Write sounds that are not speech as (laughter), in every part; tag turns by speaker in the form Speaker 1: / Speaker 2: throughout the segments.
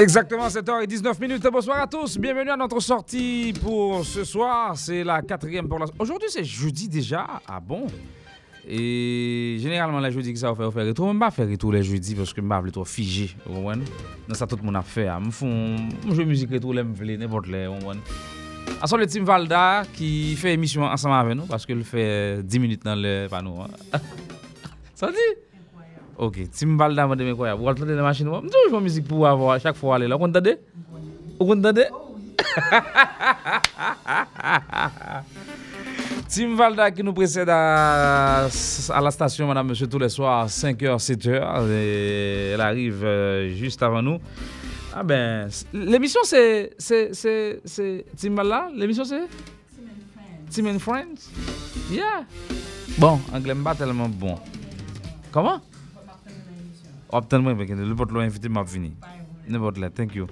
Speaker 1: Exactement, 7h19 minutes. Bonsoir à tous. Bienvenue à notre sortie pour ce soir. C'est la quatrième pour la. Aujourd'hui, c'est jeudi déjà. Ah bon? Et généralement, les jeudis que ça va faire, retour. Même pas faire retour les jeudis parce que je vais trop figé. Dans ça, tout le monde a fait. Je fais jouer musique retour, je fais n'importe les. À le team Valda qui fait émission ensemble avec nous parce qu'il fait 10 minutes dans le panneau. Hein. (laughs) ça dit? Ok, Tim Valda m'a dit quoi Vous entendez la machine Je joue la musique pour avoir chaque fois aller là. Vous entendez? Vous entendez? (laughs) Tim Valda qui nous précède à, la station, madame, monsieur, tous les soirs, 5h, 7h. elle arrive euh, juste avant nous. Ah ben, l'émission c'est. C'est Tim Valda L'émission c'est? Tim and Friends. Yeah. Bon, anglais pas tellement bon. Comment? Obtenez-moi, n'importe l'eau invité m'a fini. N'importe là, thank you.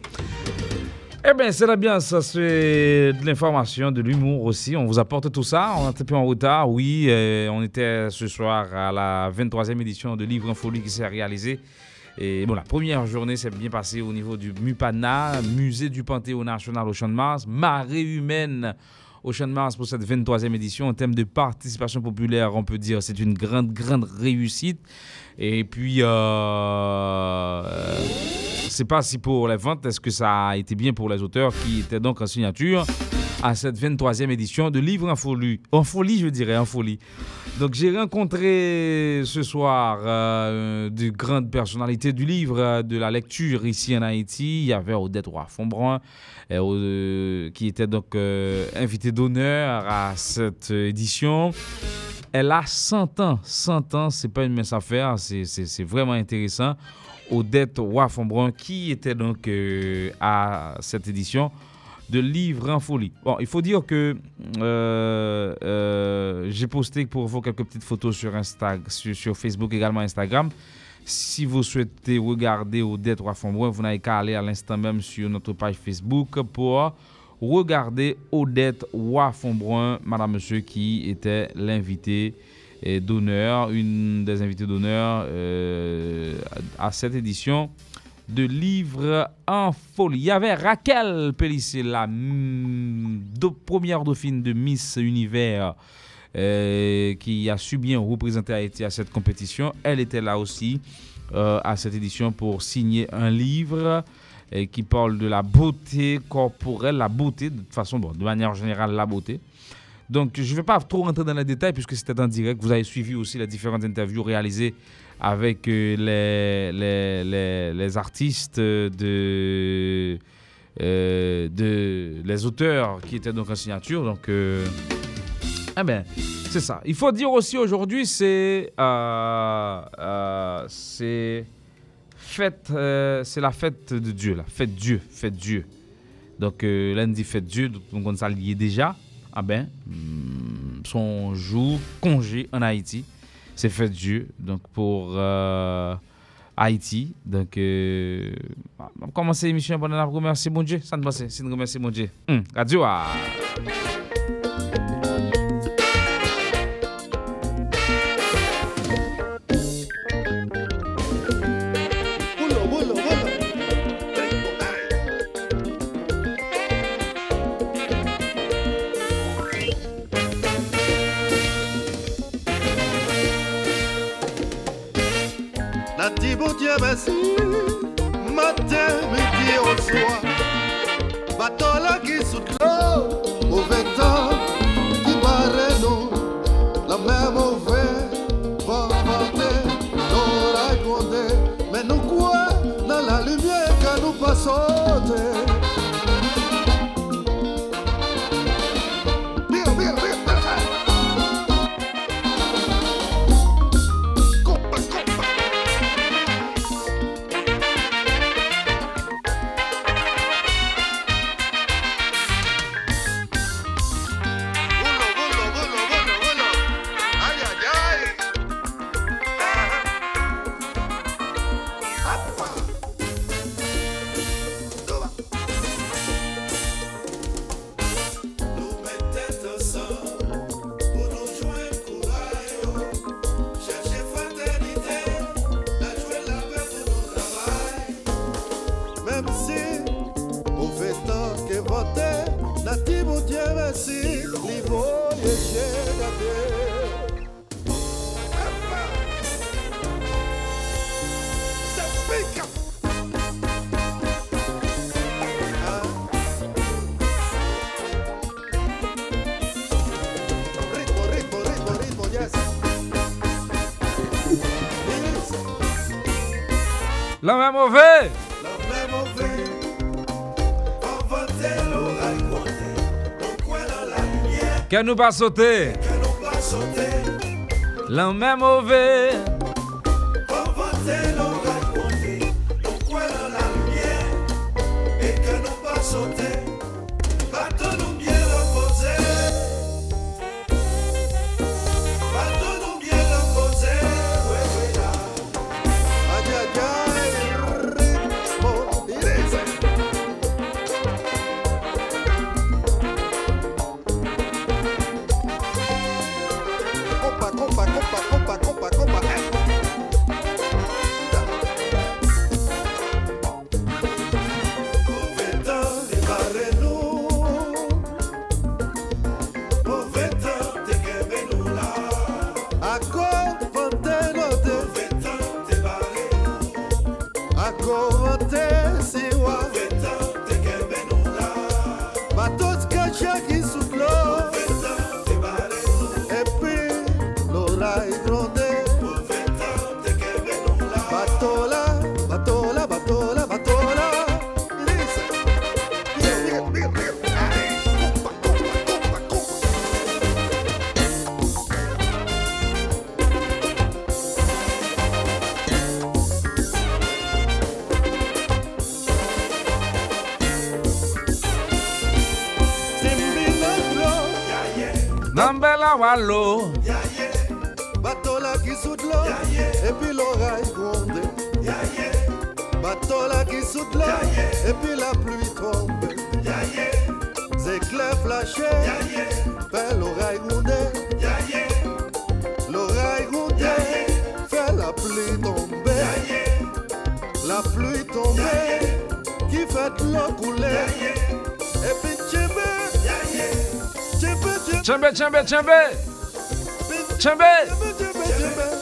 Speaker 1: Eh bien, c'est la bien, ça c'est de l'information, de l'humour aussi. On vous apporte tout ça. On est un peu en retard, oui. Euh, on était ce soir à la 23e édition de Livre en Folie qui s'est réalisée. Et bon, la première journée s'est bien passée au niveau du MUPANA, Musée du Panthéon National au Champ de Mars, Marée humaine de Mars pour cette 23e édition. En termes de participation populaire, on peut dire c'est une grande, grande réussite. Et puis, euh, c'est pas si pour les ventes, est-ce que ça a été bien pour les auteurs qui étaient donc en signature? À cette 23e édition de Livre en folie. En folie, je dirais, en folie. Donc, j'ai rencontré ce soir euh, de grandes personnalités du livre, de la lecture ici en Haïti. Il y avait Odette Roy-Fonbrun, euh, qui était donc euh, invité d'honneur à cette édition. Elle a 100 ans. 100 ans, c'est pas une mince affaire, c'est vraiment intéressant. Odette Wafombrun, qui était donc euh, à cette édition de Livre en folie. Bon, il faut dire que euh, euh, j'ai posté pour vous quelques petites photos sur, Insta, sur, Facebook, également Instagram. Si vous souhaitez regarder Odette Wafombrun, vous n'avez qu'à aller à l'instant même sur notre page Facebook pour regardez Odette Wafombrun, madame, monsieur, qui était l'invité d'honneur, une des invités d'honneur euh, à cette édition de Livre en folie. Il y avait Raquel Pellissier, la première dauphine de Miss Univers, euh, qui a su bien représenter Haïti à cette compétition. Elle était là aussi euh, à cette édition pour signer un livre qui parle de la beauté corporelle, la beauté, de façon, bon, de manière générale, la beauté. Donc, je ne vais pas trop rentrer dans les détails puisque c'était en direct. Vous avez suivi aussi les différentes interviews réalisées avec euh, les, artistes euh, les auteurs qui étaient donc en signature. Donc, euh, eh ben, c'est ça. Il faut dire aussi aujourd'hui, c'est c'est fête, euh, c'est la fête de Dieu, la fête Dieu, fête Dieu. Donc euh, lundi fête Dieu, donc on lié déjà. Ah ben, hmm, son jour congé en Haïti, c'est fête Dieu. Donc pour euh, Haïti, donc euh, on va commencer l'émission. On remercier mon Dieu, ça ne passe, c'est remercier mon Dieu. Hum, adieu.
Speaker 2: vle mouve La vle mouve Avante lor al kote Ou kwen nan la linye Ke nou pa sote Ke nou pa sote
Speaker 1: La
Speaker 2: vle mouve Saute l'eau et puis l'oreille gronde. L'eau et puis la pluie tombe. Éclairs flashés, fait l'oreille gronder. L'oreille gronder, fait la pluie tomber. La pluie tomber, qui fait l'eau couler.
Speaker 1: Tchembe, tchembe, tchembe. Tchembe.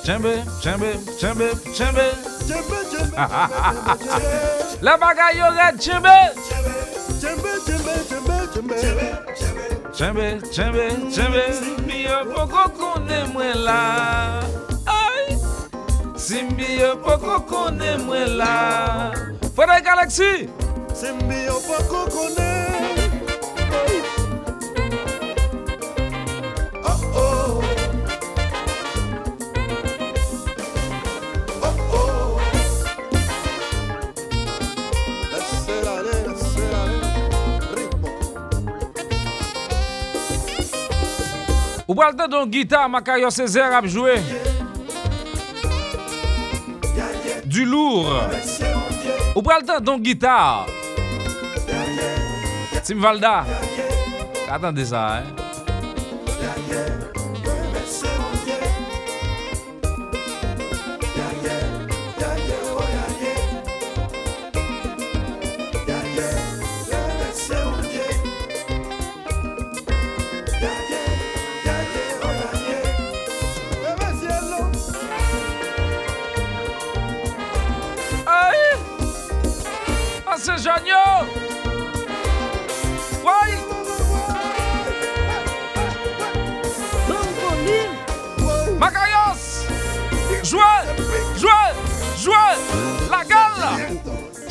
Speaker 1: Tchembe, tchembe, tchembe, tchembe. La bagay yo red tchembe.
Speaker 2: Tchembe, tchembe, tchembe, tchembe.
Speaker 1: Tchembe, tchembe, tchembe. Mi yo poko konen mwen la. Ay. Si yo poko konen mwen la. Fode Galaxy. don gita Makayo Sezer ap jwe Du lour Ou pral tan don gita Tim Valda. Atende sa, eh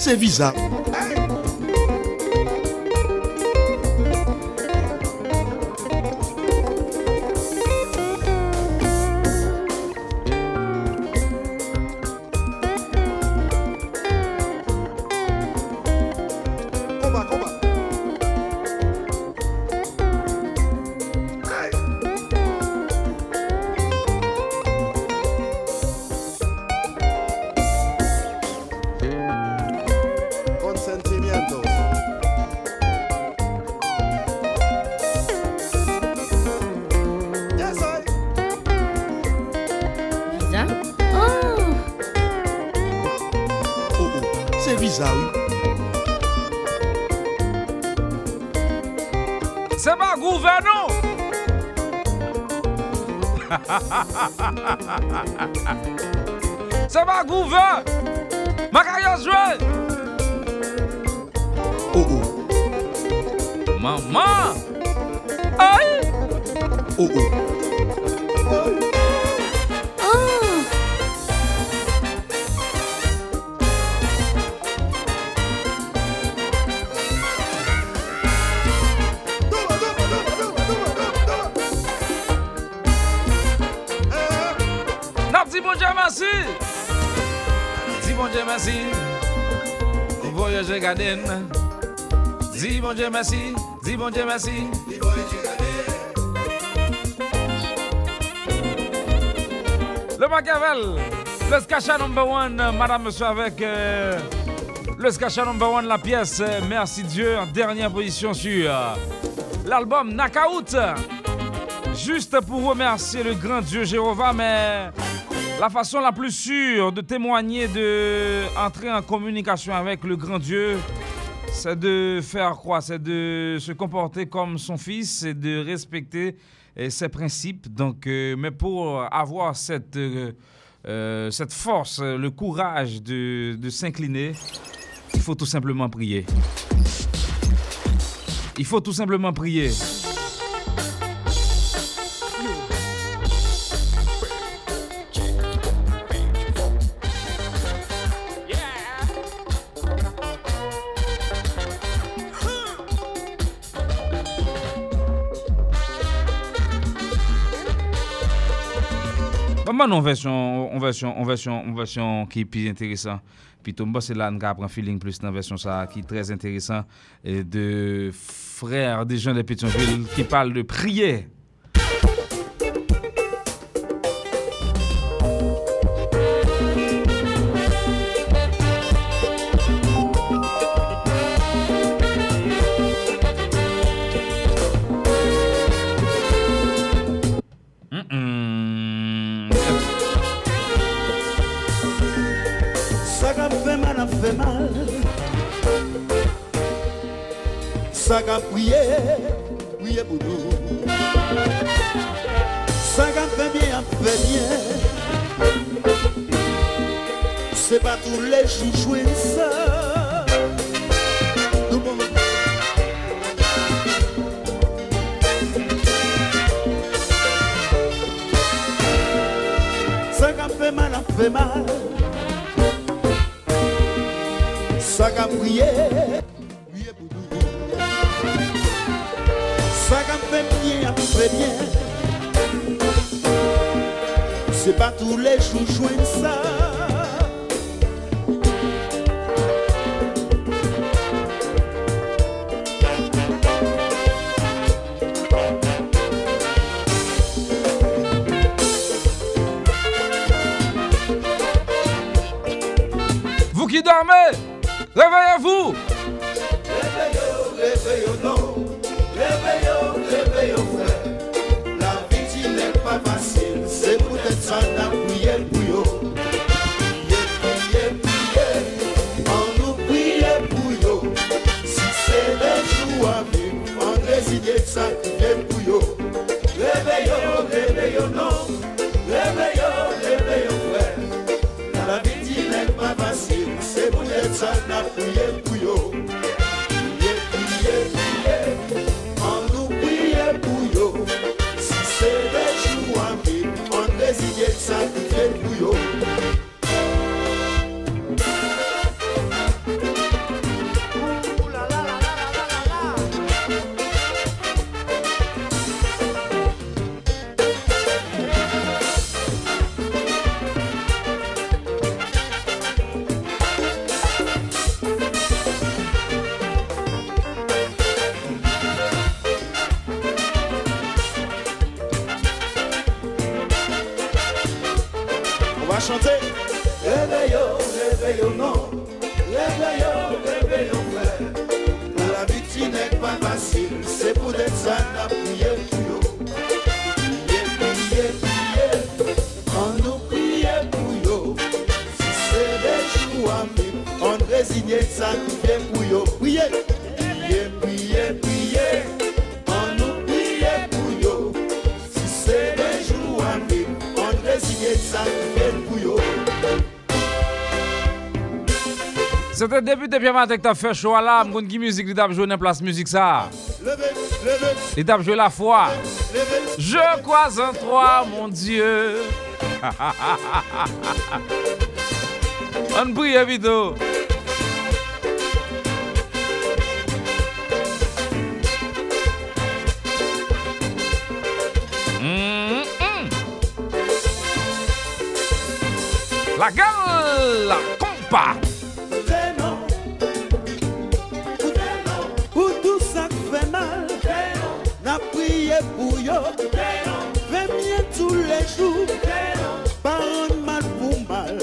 Speaker 1: C'est
Speaker 3: Visa.
Speaker 1: Le Machiavel. Le Skacha number one, euh, madame, monsieur, avec euh, le Skacha number one, la pièce euh, Merci Dieu dernière position sur l'album Knockout. Juste pour remercier le grand Dieu Jéhovah, mais la façon la plus sûre de témoigner, de en communication avec le grand Dieu, c'est de faire quoi C'est de se comporter comme son fils et de respecter euh, ses principes. Donc, euh, mais pour avoir cette, euh, euh, cette force, le courage de, de s'incliner, il faut tout simplement prier. Il faut tout simplement prier. Maman en version en version en version en version qui est plus intéressant. Puis Tomba c'est là qu'on apprend feeling plus ça qui est très intéressant et de frères des gens de Pétionville qui parlent de prier.
Speaker 3: Ça qu'a prié, prié pour nous. Ça qu'a fait bien, a fait bien. C'est pas tous les jours jouer ça. Tout le monde. Ça qu'a fait mal, a fait mal. Qu'a prié, fait bien, a fait bien. C'est pas tous les jours joindre ça.
Speaker 1: C'était début de Pierre Matek t'a fait choix là, m'gon qui musique l'étape jouer dans place musique ça. L'étape jouer la foi. Je crois en toi mon Dieu. On prie vite. La gueule, la compa.
Speaker 3: yo. Fais tous les jours. Parole mal pour mal.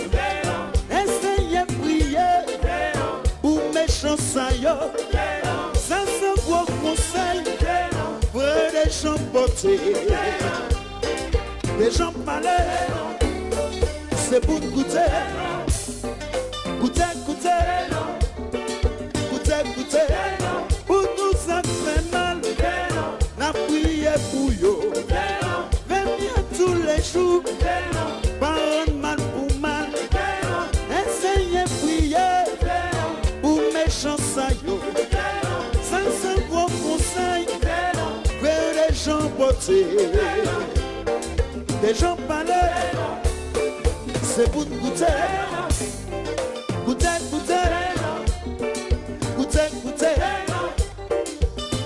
Speaker 3: Essayez prier Pour méchants ça yo Ça c'est vos conseils Vrai des gens Des gens malades C'est pour goûter. Les gens parlaient, c'est pour goûter. Goûter, goûter. Goûter, goûter.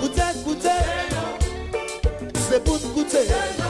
Speaker 3: Goûter, goûter. C'est pour goûter.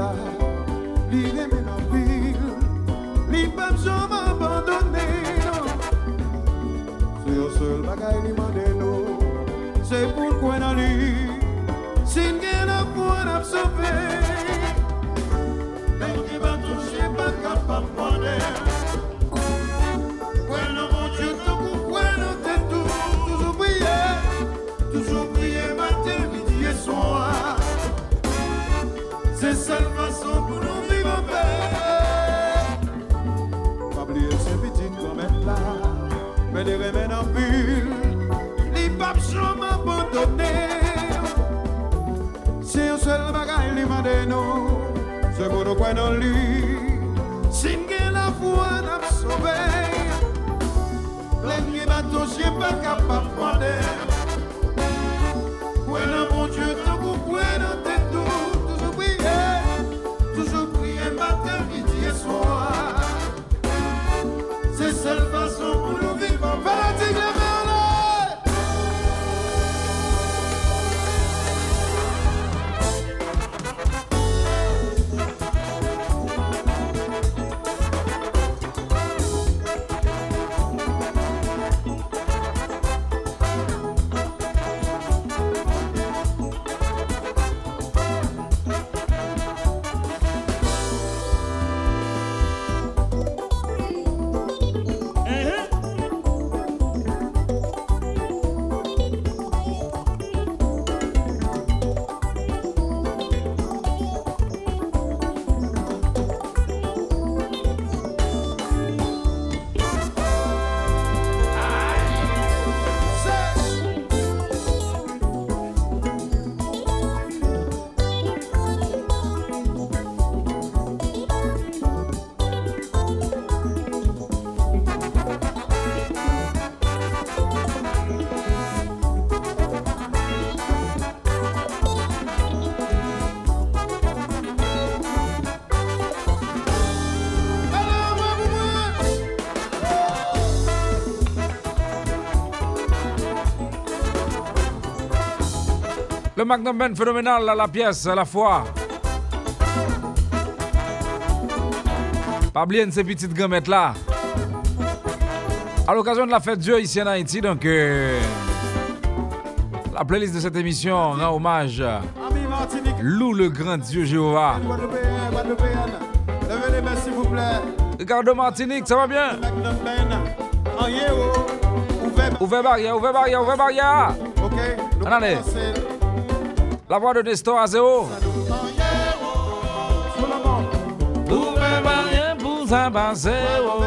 Speaker 4: life. kwen nan li Sim gen la fwa nan sobe Plen gen baton jen pa kapap mwande
Speaker 1: Mac phénoménal phénoménal, la pièce, à la foi. Pas ces petites gammettes là. À l'occasion de la fête Dieu ici en Haïti, donc euh, la playlist de cette émission rend hommage. Loue le grand Dieu Jéhovah. Ricardo Martinique, ça va bien?
Speaker 4: Ouvert
Speaker 1: barrière, ouvert barrière, ouvert barrière.
Speaker 4: Ok.
Speaker 1: allez. La voix de Nestor à zéro.
Speaker 4: Zéro.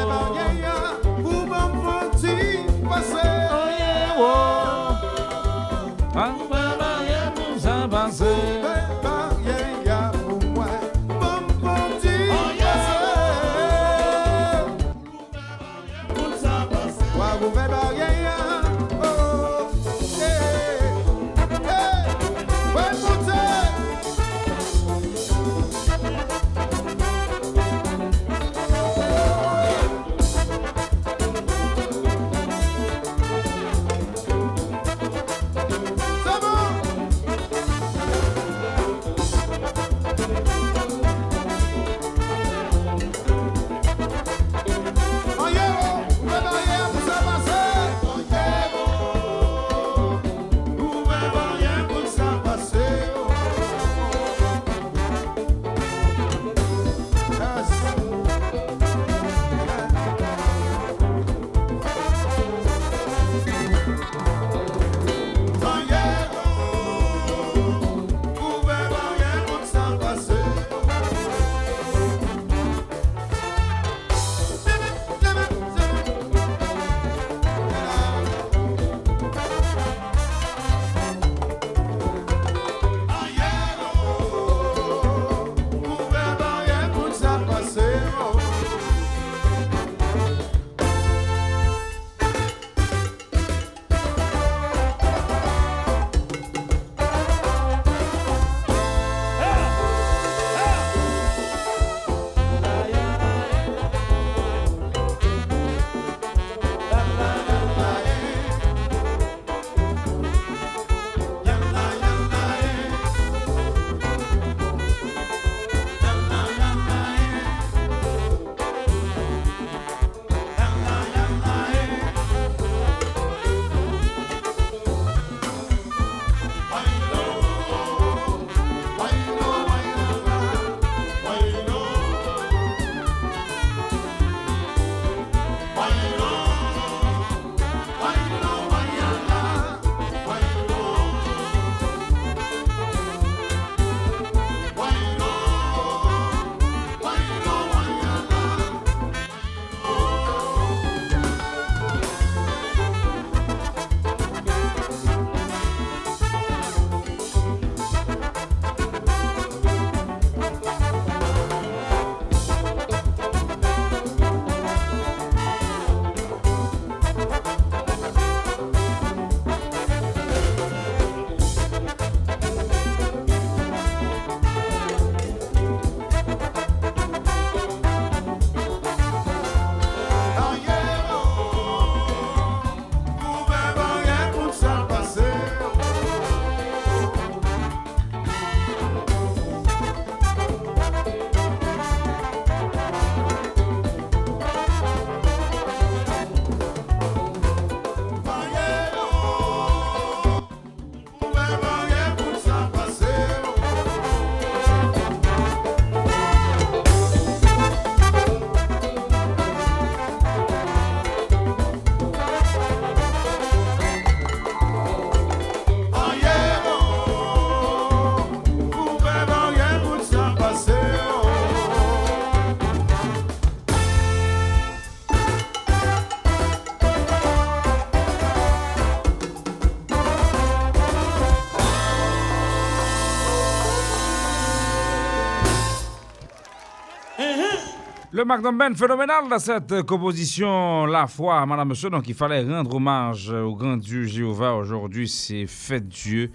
Speaker 1: Le Band phénoménal dans cette composition La foi, madame, monsieur. Donc, il fallait rendre hommage au grand Dieu Jéhovah. Aujourd'hui, c'est fête Dieu.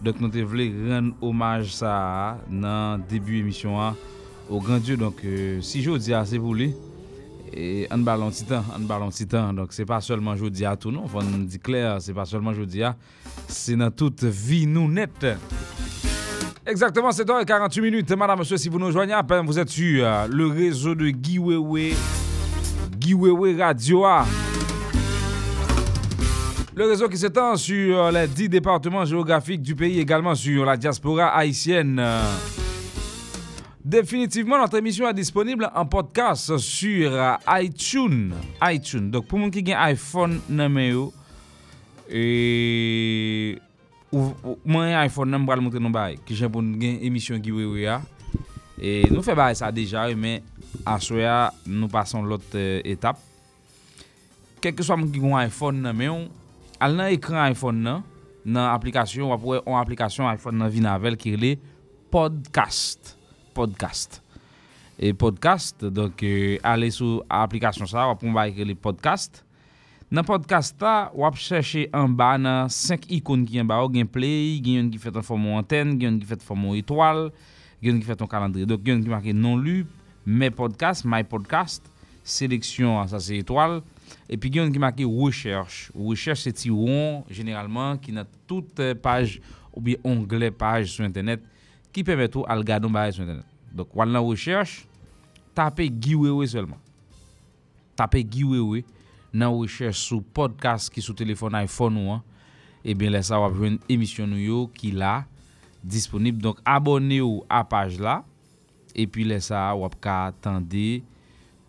Speaker 1: Donc, nous devons rendre hommage ça dans début de l'émission hein, au grand Dieu. Donc, euh, si je dis c'est pour lui, et un ballon titan, un ballon titan. Donc, c'est pas seulement je dis à tout, non? On dit clair, c'est pas seulement je dis à, c'est dans toute vie nous nette. Exactement, c'est h 48 minutes. Madame, monsieur, si vous nous peine, vous êtes sur euh, le réseau de Guy Wewe, Guy Wewe Radio. Le réseau qui s'étend sur euh, les 10 départements géographiques du pays, également sur la diaspora haïtienne. Définitivement, notre émission est disponible en podcast sur euh, iTunes. iTunes. Donc, pour les gens qui ont un iPhone, et mwen yon iPhone nan mbral montre nou bay, ki jen pou gen emisyon giwe we ya, e nou fe bay sa deja, men aswe ya nou pason lot eh, etap. Kelke swa mwen ki gwen iPhone nan men, al nan ekran iPhone nan, nan aplikasyon, wapwe an aplikasyon iPhone nan vinavel ki rele podcast. Podcast. E podcast, donk e, ale sou aplikasyon sa, wapwe mwen bay ki rele podcast, Nan podcast ta, wap chèche an ba nan 5 ikon ki yon ba ou gen play, gen yon ki fèt an formon antenne, gen yon ki fèt formon etoal, gen yon ki fèt an kalandri. Dok gen yon ki marke non lu, me podcast, my podcast, seleksyon an sa se etoal, epi gen yon ki marke recherche. Recherche se ti won, generalman, ki nan tout page ou bi ongle page sou internet, ki pèmèt ou al gado ba sou internet. Dok wal nan recherche, tape giwewe selman. Tape giwewe. nan wichè sou podcast ki sou telefon iPhone ou an, eh ebyen lè sa wap jwen emisyon nou yo ki la disponib. Donk abone ou apaj la, epi lè sa wap ka atande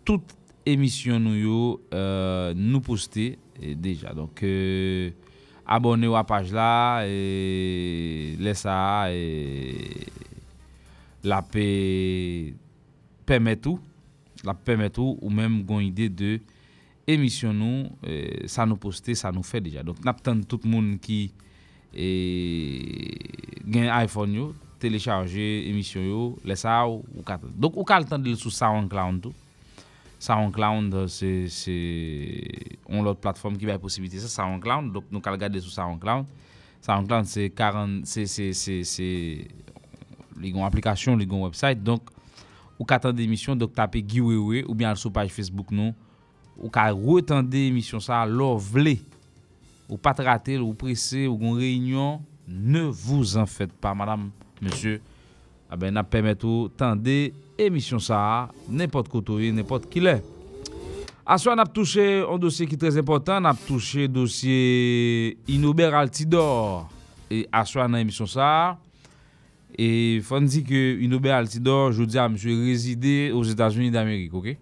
Speaker 1: tout emisyon nou yo euh, nou poste eh, deja. Donk euh, abone ou apaj la, e, lè sa e, la pe pemet ou, la pemet ou ou menm gon ide de emisyon nou, sa nou poste, sa nou fe deja. Donk nap tan tout moun ki gen iPhone yo, telecharge emisyon yo, lesa ou katan. Donk ou kal tan del sou SoundCloud tou. SoundCloud se on lot platform ki bay posibite sa SoundCloud, donk nou kal gade sou SoundCloud. SoundCloud se 40, se ligon aplikasyon, ligon website, donk ou katan de emisyon, donk tape giwewe ou bien sou page Facebook nou Ou ka retande emisyon sa lor vle. Ou pat rate, ou presse, ou gon reynyon. Ne vous en fete pa, madame, monsieur. A ben ap pemet ou tande emisyon sa. Nepot kotoye, nepot kile. Aswa nap touche un dosye ki trez important. Nap touche dosye Inober Altidor. E aswa nan emisyon sa. E fon di ke Inober Altidor, jodi a monsieur rezide os Etats-Unis d'Amerik, ok?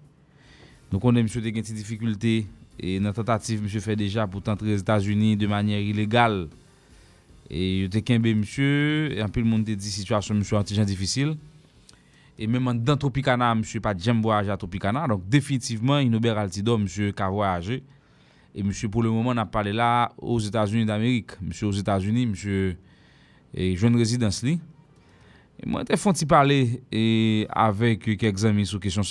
Speaker 1: Nou konen msye de gen ti difikulte e nan tentatif msye fe deja pou tantre Etats-Unis de manyer ilegal. E yote kenbe msye, e anpil moun te di situasyon msye antijan difisil. E menman dan Tropicana msye pa jem voyaje a Tropicana. Donk definitivman inober altido msye ka voyaje. E msye pou le mouman ap pale la ouz Etats-Unis d'Amerik. Msye ouz Etats-Unis, msye joun rezidans li. E mwen te fonti pale e avek kek zami sou kesyon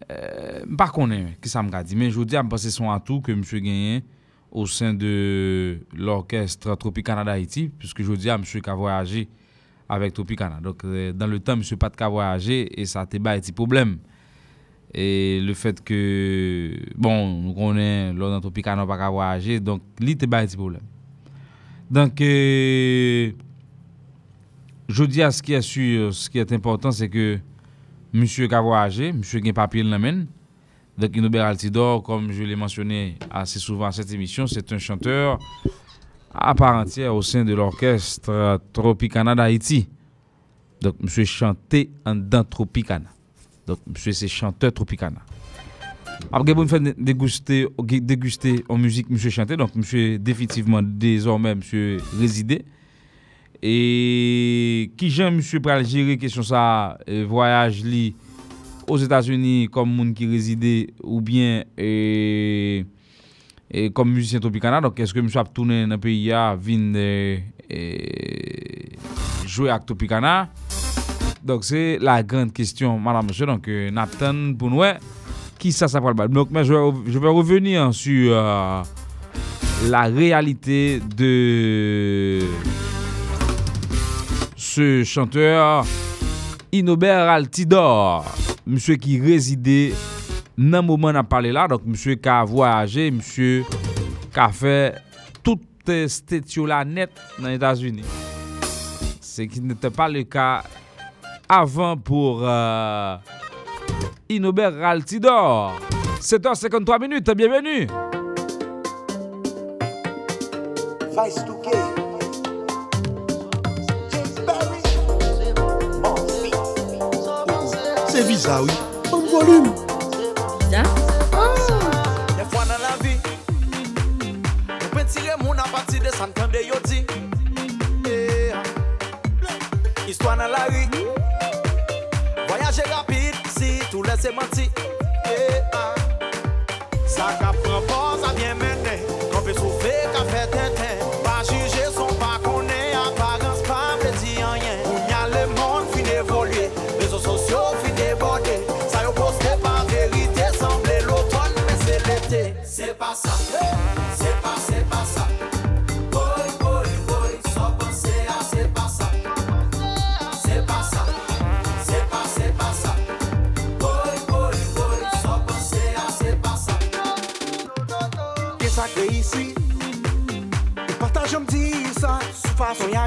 Speaker 1: sa a. Mpa konen ki sa mga di Men jodi a mpase son atou ke mswe genyen Ou sen de l'orkestre Tropicana d'Haïti Piske jodi a mswe ka voyaje Avèk Tropicana euh, Dan le tan mswe pat ka voyaje E sa te ba eti problem E le fet ke Bon, nou konen Lò nan Tropicana pa ka voyaje Donk li te ba eti problem Donk Jodi a ski a su Ski et important se ke Ka voyaje, monsye gen papye l namen. Dek Inober Altidor, kom je l mensyone ase souvan set emisyon, set un chanteur a par entier au sen de l orkestre Tropicana d'Haïti. Dek monsye chante an dan Tropicana. Dek monsye se chanteur Tropicana. Apre gen pou mwen fè deguste ou mouzik monsye chante, donk monsye definitivman dezormè monsye rezide. E ki jen msye pral jere kesyon sa e, voyaj li os Etats-Unis kom moun ki rezide ou bien e, e kom mousisyen Tropicana. Donk eske msye ap toune nan peyi ya vin de joue ak Tropicana? Donc, c'est la grande question, madame, monsieur. Donc, euh, Nathan, pour nous, qui ça, ça prend le bal? Donc, mais je, vais- je vais revenir sur euh, la réalité de ce chanteur Inobert Altidor. Monsieur qui résidait dans le moment n'a parlé là. Donc, monsieur qui a voyagé, monsieur qui a fait toute cette là net dans les États-Unis. Ce qui n'était pas le cas avant pour euh, Inobert Altidor. 7h53 minutes, bienvenue.
Speaker 3: Vice 2K.
Speaker 5: biza wè. Mwen
Speaker 6: volim. Biza?
Speaker 7: Ye fwa nan la vi. Mwen pen tire moun apati de san kande yo di. Histwa nan la ri. Voyaje rapide si tou lese manti. Sa ka propos a
Speaker 3: bien mène.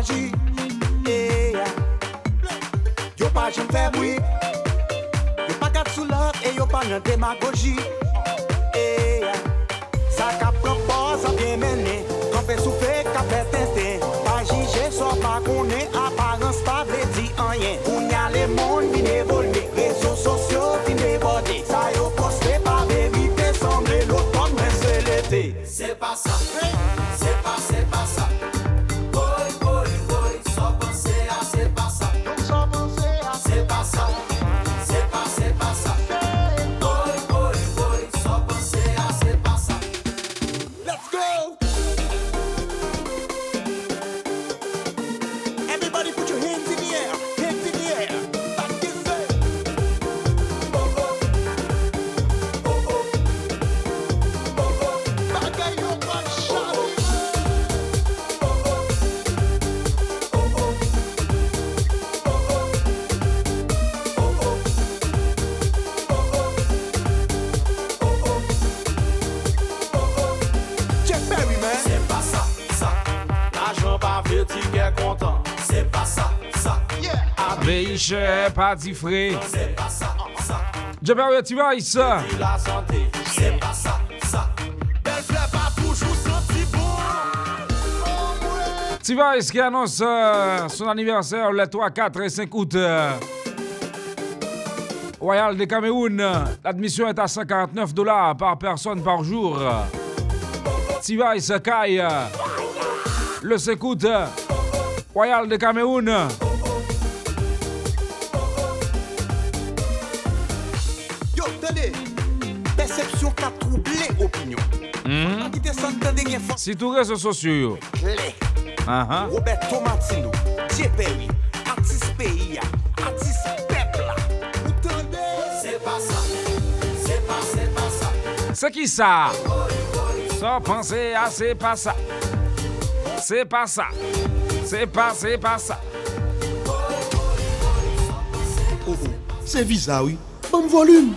Speaker 3: Agir. Eh, Yo pas j'aime faire bruit. Yo pas garde sous l'autre et yo qu'a propose à bien fait tintin. Pas juger, soit pas qu'on est apparence pas
Speaker 1: dit frais.
Speaker 7: La santé. C'est pas ça, ça. Belle fleur pas toujours senti bon.
Speaker 1: T-Vice qui annonce euh, son anniversaire le 3, 4 et 5 août. euh, Royal de Cameroun? L'admission est à 149 dollars par personne par jour. T-Vice Kai. euh, Le 5 août. Royal de Cameroun.
Speaker 3: Descend dans des forces
Speaker 1: Si tous réseaux sociaux.
Speaker 3: clés.
Speaker 1: Ah, ah.
Speaker 3: Roberto Martino. Perry, artiste artiste. Vous entendez?
Speaker 7: C'est pas ça, c'est pas, c'est pas ça.
Speaker 1: C'est qui ça? Sans penser à c'est pas ça. C'est pas ça. C'est pas, c'est pas ça.
Speaker 5: Oh, oh. C'est visa, oui. Bon volume.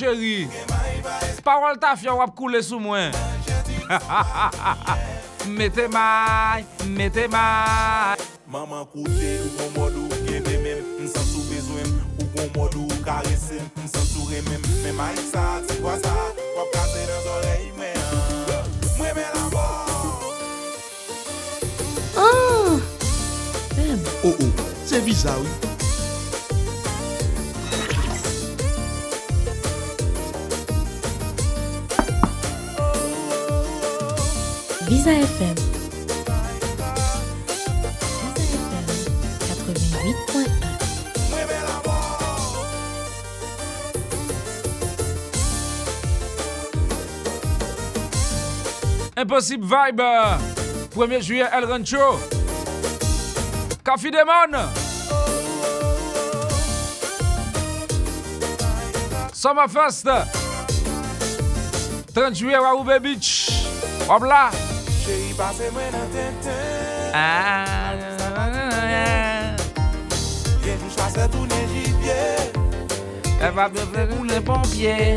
Speaker 8: chéri. Parol ta
Speaker 5: fyon wap
Speaker 1: koule sou mwen. (laughs) Mete may, mete may.
Speaker 5: Maman koute ou kon modou gebe mem, msan sou bezwem. Ou kon modou karesem, msan sou remem. Men may sa, ti kwa sa, wap kase nan zorey men. Mwen men la bo.
Speaker 6: Oh, ah,
Speaker 9: mwen. Oh, oh, se viza
Speaker 6: ou. FM. Visa FM 88.1.
Speaker 5: Mwen men la mort
Speaker 1: Impossible Vibe. 1er juillet, El Rancho. Café Demon. Summerfest. 30 juillet, Waoube Beach.
Speaker 5: Chéri Pase mwen nan ten
Speaker 1: ten.
Speaker 5: A Jè tou chase tou ne jibye E ah, va te fle pou le pompye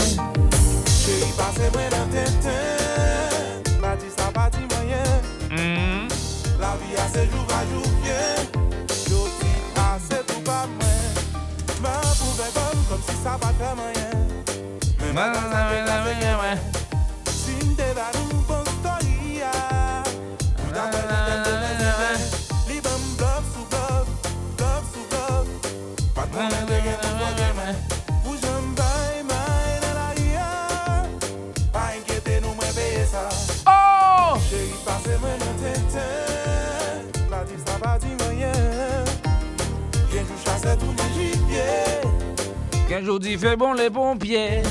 Speaker 1: Qu'un jour bon les pompiers.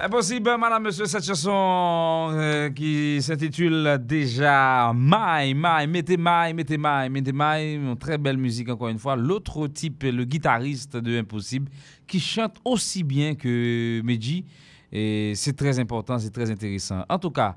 Speaker 1: Impossible, madame, monsieur, cette chanson euh, qui s'intitule déjà My, My, mettez My, mettez My, mettez My, très belle musique encore une fois. L'autre type, le guitariste de Impossible, qui chante aussi bien que Meji. Et c'est très important, c'est très intéressant. En tout cas,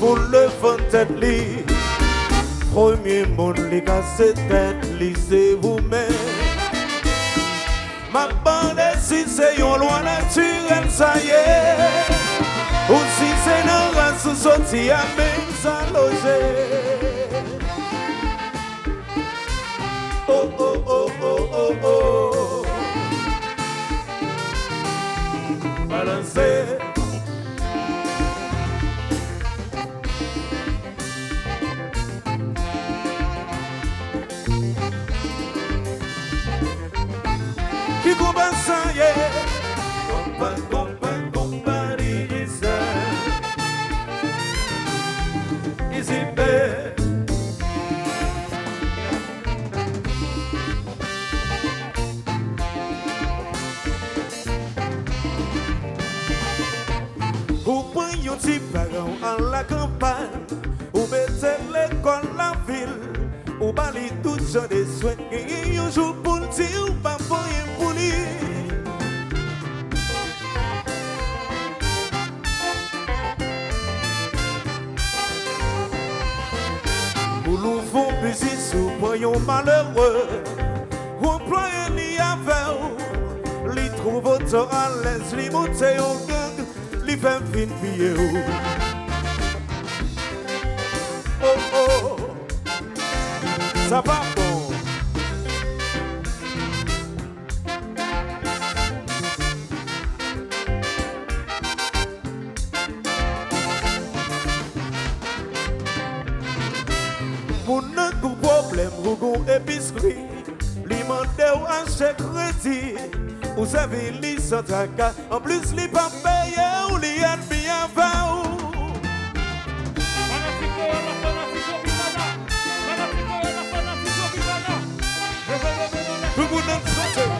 Speaker 5: moun levan tèt li Premier moun li kase tèt li se ou men Ma bande si se yon lwa naturel sa ye Ou si se nan rase soti a men sa loje Ti paran an la kampan Ou bete l'ekol la vil Ou bali tout jan de swen Genye yonjou pou l'ti ou pa foye pou li
Speaker 10: Ou louvou bizis ou poyon malheureux Ou ploye ni avew Li trouvo to alèz li moutè ou gen li fait fin pied. Oh oh, ça va savez li sans tracas, en plus li pas payé ou li en bien va ou. Tout le monde saute.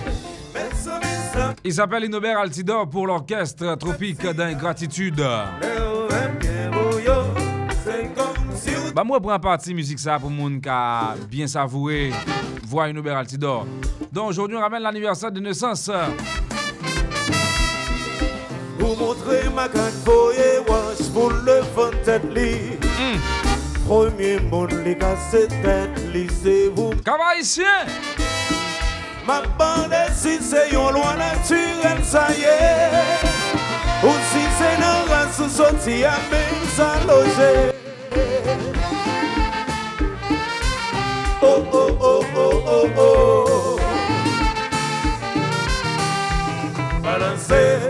Speaker 10: Mais ça, mais ça,
Speaker 1: Il s'appelle Inobert Altidor pour l'orchestre Tropique d'Ingratitude.
Speaker 10: on
Speaker 1: Bah moi prends partie musique ça pour moun qui a bien savouré voix Inobert Altidor. Donc aujourd'hui on ramène l'anniversaire de naissance.
Speaker 10: Pour montrer ma pour le li Premier monde casse tête vous
Speaker 1: Cavaïsien
Speaker 10: Ma bande si c'est yon loi naturelle ça y est. Ou si c'est nan race sorti à même ça loger Oh oh oh oh. Oh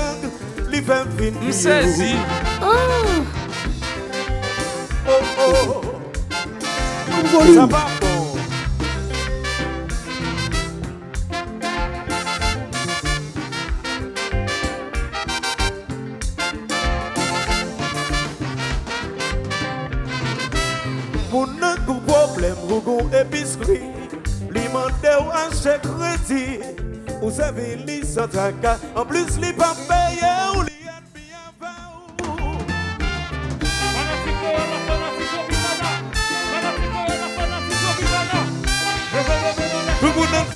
Speaker 10: Li fèm fin
Speaker 1: Me saisi.
Speaker 6: Oh,
Speaker 10: Oh oh Ça va bon Pour ne gros problème, ou gros épicerie Li mande ou En plus li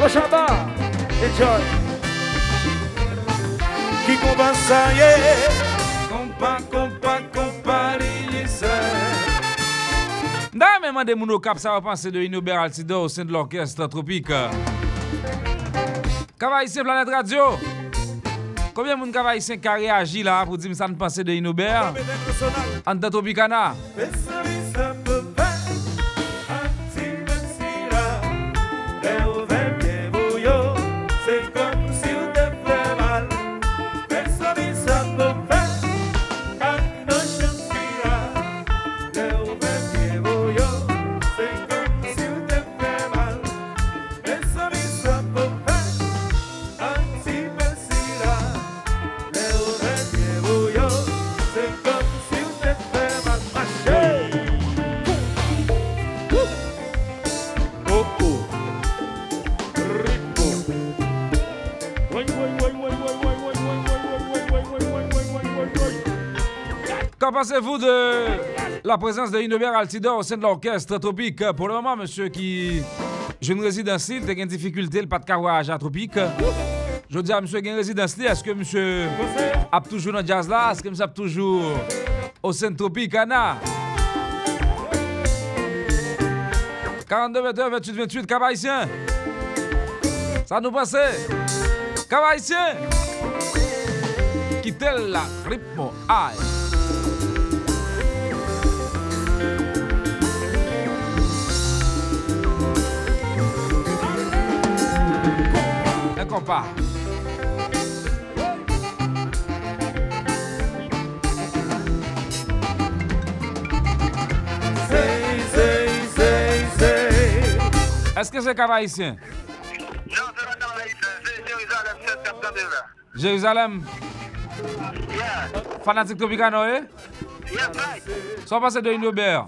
Speaker 10: Alors Chaba, enjoy Qui combat ça y est
Speaker 1: Compa, compa, compa, lilise. Nda men mande moun ou kap sa va panse de Inouber Altidor au sein de l'orchestre tropique. Kavaïsien Planète Radio. Combien moun Kavaïsien qui a réagi là pour dire ça ne pense de Inouber? En de Tropicana. Pensez-vous de la présence de Inobert Altidor au sein de l'orchestre Tropique? Pour le moment, monsieur qui je ne réside dans ce site, il a une difficulté, le pas de carrouage à Tropique. Je dis à monsieur qui réside dans ce site, est-ce que monsieur a toujours dans le jazz là? Est-ce que monsieur a toujours au sein de Tropique, Anna? 42, 21, 28, 28, Cap. Ça nous passe. Cap Haïtien. Quittez la rythme. Aïe.
Speaker 10: Say, say.
Speaker 1: Est-ce que c'est Cap Haïtien
Speaker 11: Non, c'est Jérusalem, c'est septembre.
Speaker 1: Jérusalem,
Speaker 11: Yeah,
Speaker 1: fanatique Tropicano, eh?
Speaker 11: Yeah, right.
Speaker 1: Soit passé de Inobert.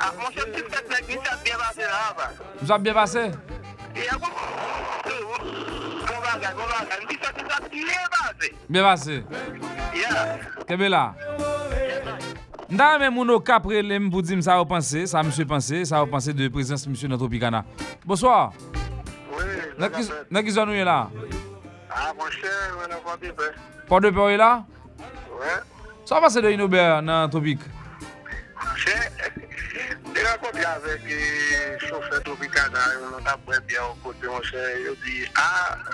Speaker 11: Ah, mon c'est qui ça bien passé là, bas.
Speaker 1: Nous avons bien passé?
Speaker 11: Passé. Yeah.
Speaker 1: Kebe la. Nda men moun ça monsieur pensé, ça vous pensez de monsieur dans Tropicana. Bonsoir.
Speaker 11: Oui,
Speaker 1: N'a qui n'a qui nous là
Speaker 11: Ah, mon cher, on a pas de paix.
Speaker 1: Port de
Speaker 11: Ouais.
Speaker 1: Ça passe de Tropique.
Speaker 11: kon bi avek choufe Tropicana, yon nan tapre bi an kote yon se, yon di, a,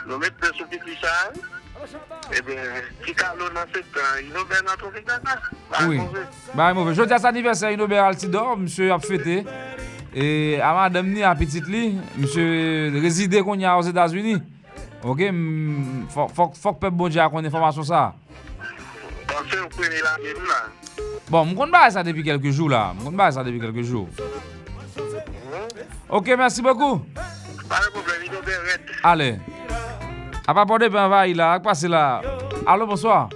Speaker 11: nou met pre sou piti sa, e ben, ki kalon nan setan, Inober nan Tropicana.
Speaker 1: Oui, ba yon mouve. Jodi as aniverser Inober Altidor, msye ap fete, e avan demni apitit li, msye rezide kon ya os Etats-Unis. Ok, fok pep bonja kon informasyon
Speaker 11: sa. Konse yon kweni la, yon la.
Speaker 1: Bon, je connais ça depuis quelques jours là. Je connais ça depuis quelques jours. OK, merci beaucoup.
Speaker 11: Pas de problème, il.
Speaker 1: Allez. A pas porter ben va là, passer là? Allô, bonsoir.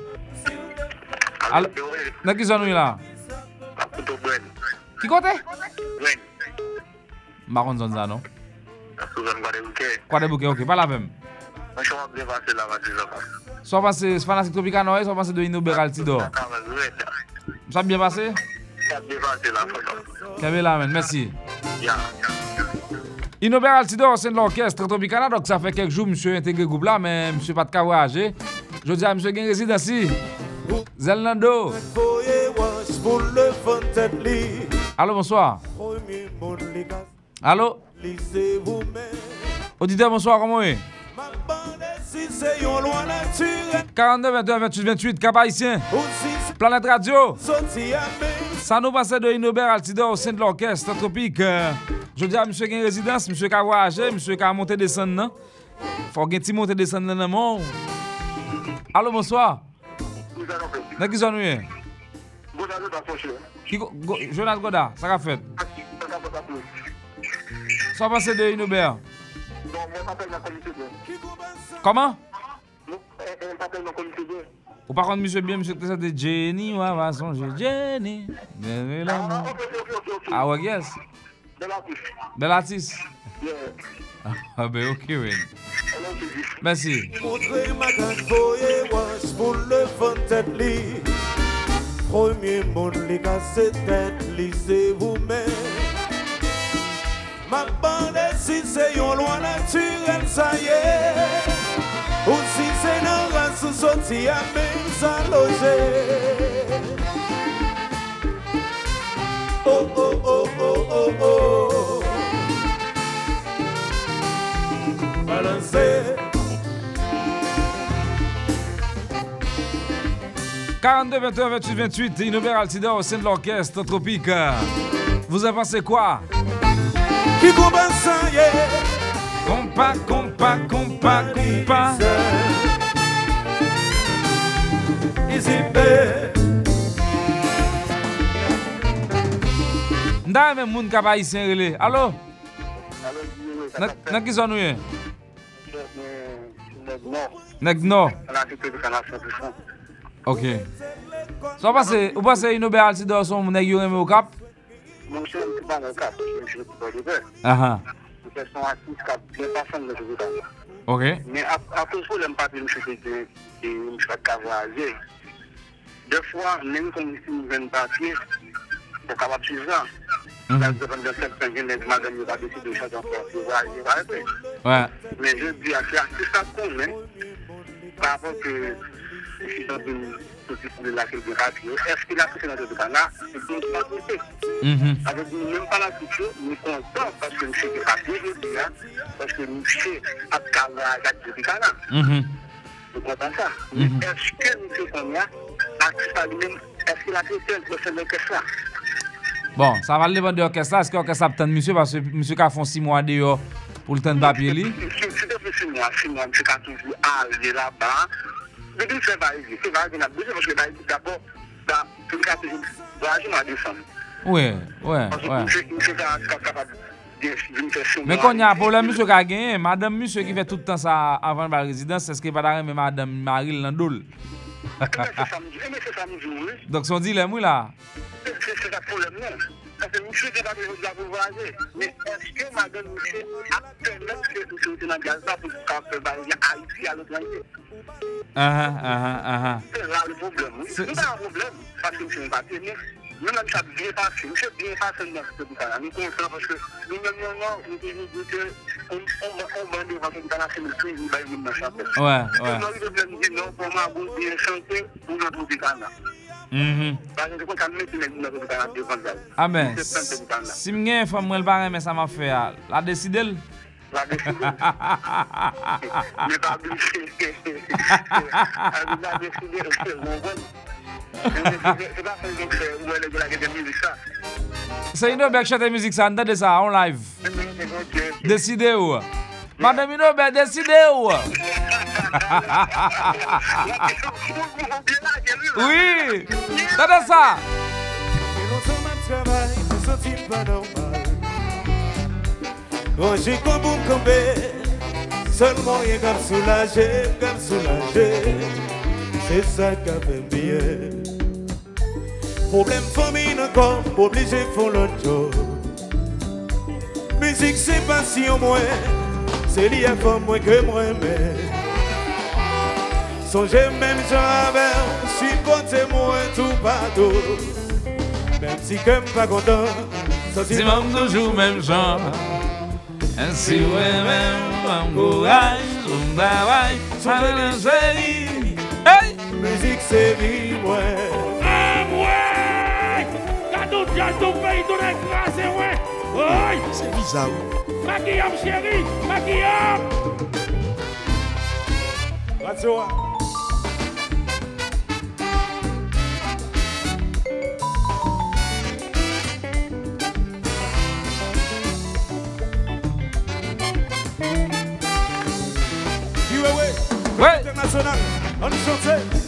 Speaker 1: Allô? N'a qui sont nous là. Qui côté?
Speaker 11: Oui.
Speaker 1: Marron zone ça non. Quoi de bouquet, OK, pas la même. Soit passé Fanatic Tropicano, soit passé de Inobert Ça a bien passé?
Speaker 11: Ça bien passé photo.
Speaker 1: Lamen, merci.
Speaker 11: Yeah.
Speaker 1: Inobert Altidor, c'est l'orchestre Tropicana, donc ça fait quelques jours monsieur intégré groupe là, mais monsieur pas de cas voyager. Je dis à monsieur qui réside ici? Zelnando.
Speaker 10: Le.
Speaker 1: Allô, bonsoir. Allô? Auditeur, bonsoir, comment est?
Speaker 10: Ma bande si c'est yon loi naturelle.
Speaker 1: 42 22 28 28 Cap Haïtien. Planète Radio. Ça nous passe de Inobert Altidor au sein de l'orchestre Tropique. Euh, Je dis à monsieur qui a une résidence, monsieur qui a voyagé, monsieur qui a monté descendre. non? Faut qu'il y ait monter descendre dans le monde. Allô, bonsoir.
Speaker 11: Allez dans son
Speaker 1: go- Jonas Goda, ça a fait?
Speaker 11: Ça va pas plus.
Speaker 1: Ça passe Comment? Ou par contre, monsieur bien, monsieur de Jenny, ouais, songer. Jenny. Jenny,
Speaker 11: Ah, ok.
Speaker 1: Ah ouais, yes.
Speaker 11: De la bouche.
Speaker 1: Bel artiste.
Speaker 11: Yeah.
Speaker 1: Ah ben ok, oui.
Speaker 11: C'est.
Speaker 1: Merci.
Speaker 10: Montrez ma grande voyez wash pour le vent tête li. Premier monde les gars, c'est tête lisez vous-même. Ma bande si c'est yon loi naturelle, ça y est. Ou si dans race ou sorti à même sans loger. Oh oh oh oh oh oh. Balancez.
Speaker 1: 42 21 28 28, Inobert Altidor au sein de l'orchestre Tropique. Vous pensez quoi?
Speaker 10: Ki kompa san ye
Speaker 1: Kompa, kompa, kompa, kompa
Speaker 10: Izi be
Speaker 1: Nda yon men moun kapa isen rele. Alo? Nan ki zon ou ye? Nèk no Ok. So ou pase inobe al si do son moun nèk yon reme ou kap
Speaker 11: Mon cher, c'est pas mon cas. Je suis pas le père.
Speaker 1: Aha.
Speaker 11: Son qui dans le.
Speaker 1: Ok.
Speaker 11: Men te de. De fwa, men kon si mwen ven papye, pou kapap chizan. La depan de va.
Speaker 1: Ouais.
Speaker 11: Men je di a se artista konen, pa apon ke si jan de soti pou de la de la de kote.
Speaker 1: Mhm.
Speaker 11: Avec nous, même pas la culture, nous sommes contents parce que nous sommes parce que nous sommes à travailler canards.
Speaker 1: Mhm.
Speaker 11: Nous comprenons ça. Mais est-ce que nous sommes comme là, artiste lui-même, est-ce qu'il a fait un procès de que ça
Speaker 1: Bon, ça va dépendre de l'orchestre. Est-ce que l'orchestre a monsieur? Parce que monsieur a fait 6 mois dehors pour le temps de papier li?
Speaker 11: Si si depuis six mois, six mois, monsieur a toujours allé là-bas, Mwen di fè varize, fè varize nan beze, mwen fè varize d'abord da publikate joun, varize nan desan.
Speaker 1: Ouè, ouè,
Speaker 11: ouè. Mwen
Speaker 1: fè
Speaker 11: varize kap kapad din fè soum. Mwen kon
Speaker 1: ya
Speaker 11: problem
Speaker 1: mwen se ka genye, madame mwen se ki fè toutan sa avan ba rezidans, eske padare mwen madame Maril nan dole. Mwen se samdi, mwen se samdi ouè. Dok son di lem ou la? Se sa problem nan. Résidence, est-ce qu'il va pas mais madame Marie dans le dos?
Speaker 11: Mais c'est samedi, mais c'est samedi, oui.
Speaker 1: Donc son dilemme oui là.
Speaker 11: C'est c'est un problème, non. Parce que monsieur n'est pas de la voyager. Mais est-ce que madame monsieur a
Speaker 1: Ah ah ah ah ah.
Speaker 11: Le problème, oui.
Speaker 1: C'est-
Speaker 11: C'est pas un problème, parce que monsieur n'est pas tenu. Nous, même ça bien passé. Monsieur bien passé dans ce pays Nous conscients parce que nous-mêmes, non, non, nous devons dire que on.
Speaker 1: Mhm.
Speaker 11: Pays-là devant elle.
Speaker 1: Ah ben,
Speaker 11: C'est plein de Mhm.
Speaker 1: Amen. Si mwen fèm mwen barè mè sa ma fè ya La deside l
Speaker 11: La deside l Mè pa blisè La deside l Se pa fèm mwen fè Ou elè gè la gè de mizik sa
Speaker 1: Se yon do bèk chate mizik sa An dè de sa, an live.
Speaker 11: Deside
Speaker 1: ou? Où? Madame Inobel, décidez où? (laughs) Oui! T'entends ça?
Speaker 10: Et non seulement travail, me sentis pas normal. Oh, j'ai comme bon camper, seulement rien qu'à me soulager, qu'à me soulager. C'est ça qui a fait bien. Problème famille encore, obligé pour l'autre jour. Musique c'est passion moi, c'est lié à femme moi que moi mais. Songez même j'en avais, supportez-moi tout partout. Même si comme pas content, ça
Speaker 1: Si même toujours même genre. Ainsi ouais même un courage, un travail, ça me chérie. Hey!
Speaker 10: musique c'est vie
Speaker 2: C'est bizarre.
Speaker 10: Radio. UAA,
Speaker 1: Ouais!
Speaker 10: international, on chantait.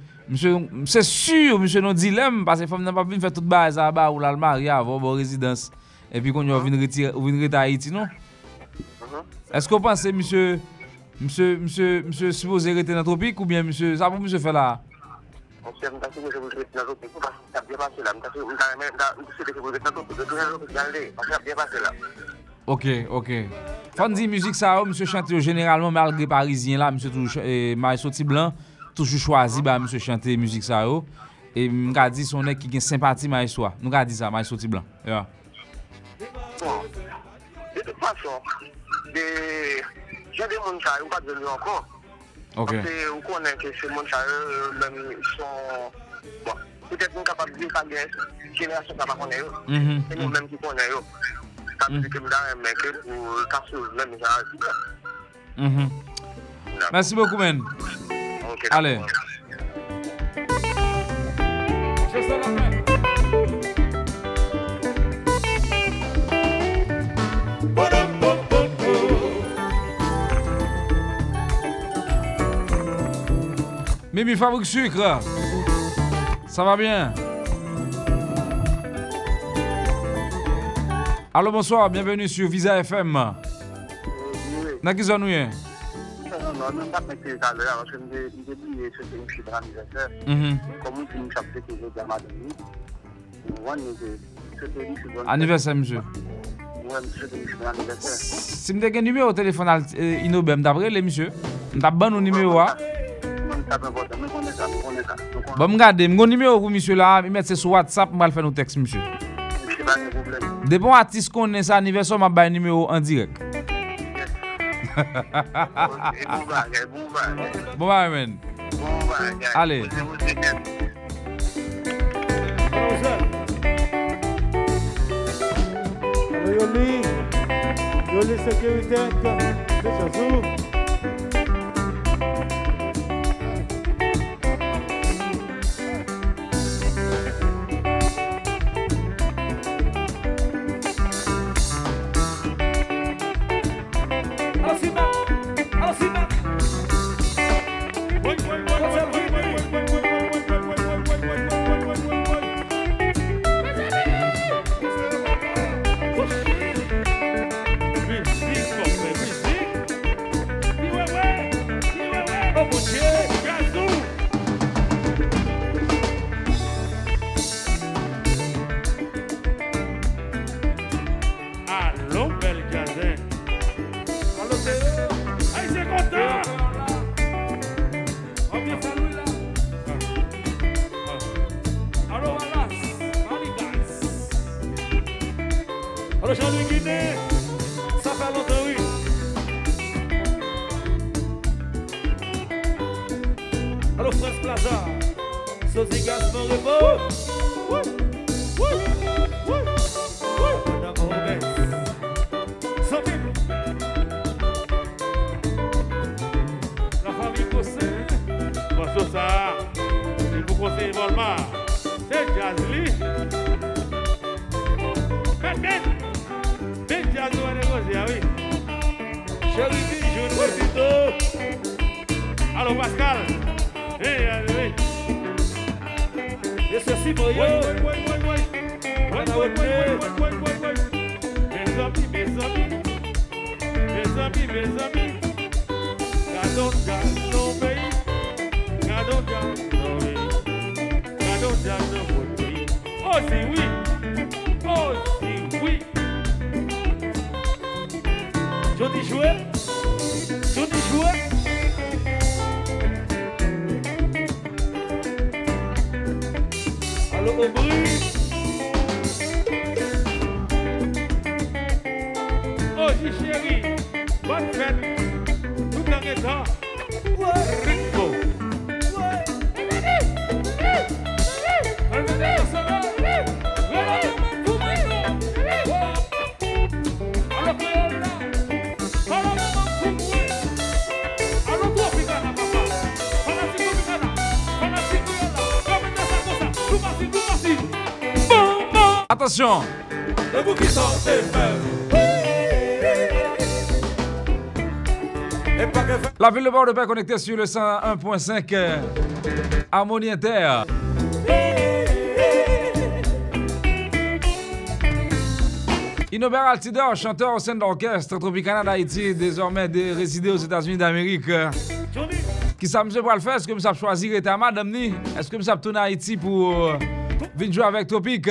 Speaker 1: msye sur, msye non dilem, pase fom nan pa vin fè tout ba e zaba ou lal maria avon bon rezidans, e pi kon yo vin ou Haiti, non? Esko panse msye, msye, msye, msye suppose rete nan tropik ou bien sa pou fè la?
Speaker 11: Monsieur, je suis vous le dans l'autre parce que ça a bien passé là. Je suis vous le dans l'autre, je suis dans l'autre, parce que ça a bien passé là.
Speaker 1: Ok, ok. Fon di müzik sa msye chante yo generalman malgre parizien la, tou e, ma soti blan, toujou chwazi ba msè chante müzik sa yo. E mga di son ek ki gen sempati ma eswa. Nou ga di sa ma eswa ti blan. Ya.
Speaker 11: Bon. De tout fason, de... Jè de moun sa yo pa de lè ankon.
Speaker 1: Ok.
Speaker 11: Pase ou konen ke se moun sa e, yo mèm son... Bon. Poutèp moun kapab di sa gen jenerasyon sa pa konen yo.
Speaker 1: Mhm,
Speaker 11: e nou mhm. mèm ki konen yo. Tabi mhm. di ke mou da mèm mèkè pou
Speaker 1: kasyon mèm jenerasyon. Mersi
Speaker 11: bokou
Speaker 1: men.
Speaker 11: Allez.
Speaker 1: Mimi Fabrique Sucre. Ça va bien Allô, bonsoir, bienvenue sur Visa FM. N'a qui nan mwen
Speaker 11: pat mwen te kalè la, wachè mwen de biye se te mwen chidra mwen zase, kon
Speaker 1: mwen
Speaker 11: ti mwen chapte te zè dama de mwen, mwen wan mwen de, se te
Speaker 1: mwen chidra
Speaker 11: mwen zase. Anniversè mjè? Mwen se
Speaker 1: te mwen chidra mwen zase. Si mwen te gen nime ou telefon al inobe, mwen tabre le mjè?
Speaker 11: Mwen tab ban ou nime ou a? Mwen tab ban ou,
Speaker 1: mwen konen sa, mwen konen sa. Bon mwen gade, mwen kon nime ou pou mjè la, mwen mette
Speaker 11: se sou WhatsApp mwen al
Speaker 1: fè nou teks mjè. Mwen se ban ou problem. Depon atis konen
Speaker 11: sa aniversè, mwen bay nime
Speaker 1: ou an direk.
Speaker 11: Bon bagage.
Speaker 1: Allez.
Speaker 11: Vous, vous, vous,
Speaker 12: Yoli, Yoli sécurité, c'est Chazou.
Speaker 1: Attention,
Speaker 10: Et qui Et
Speaker 1: la ville de Bordeaux est connectée sur le 101.5 euh, Harmonie Inter. Inobert Altidor, chanteur au sein de l'orchestre Tropicana d'Haïti, désormais de- résidé aux États-Unis d'Amérique. euh. Qui ça, pour le faire? Est-ce que monsieur a choisi rester à madame ni? Est-ce que monsieur a tourné à Haïti pour euh, venir jouer avec Tropique?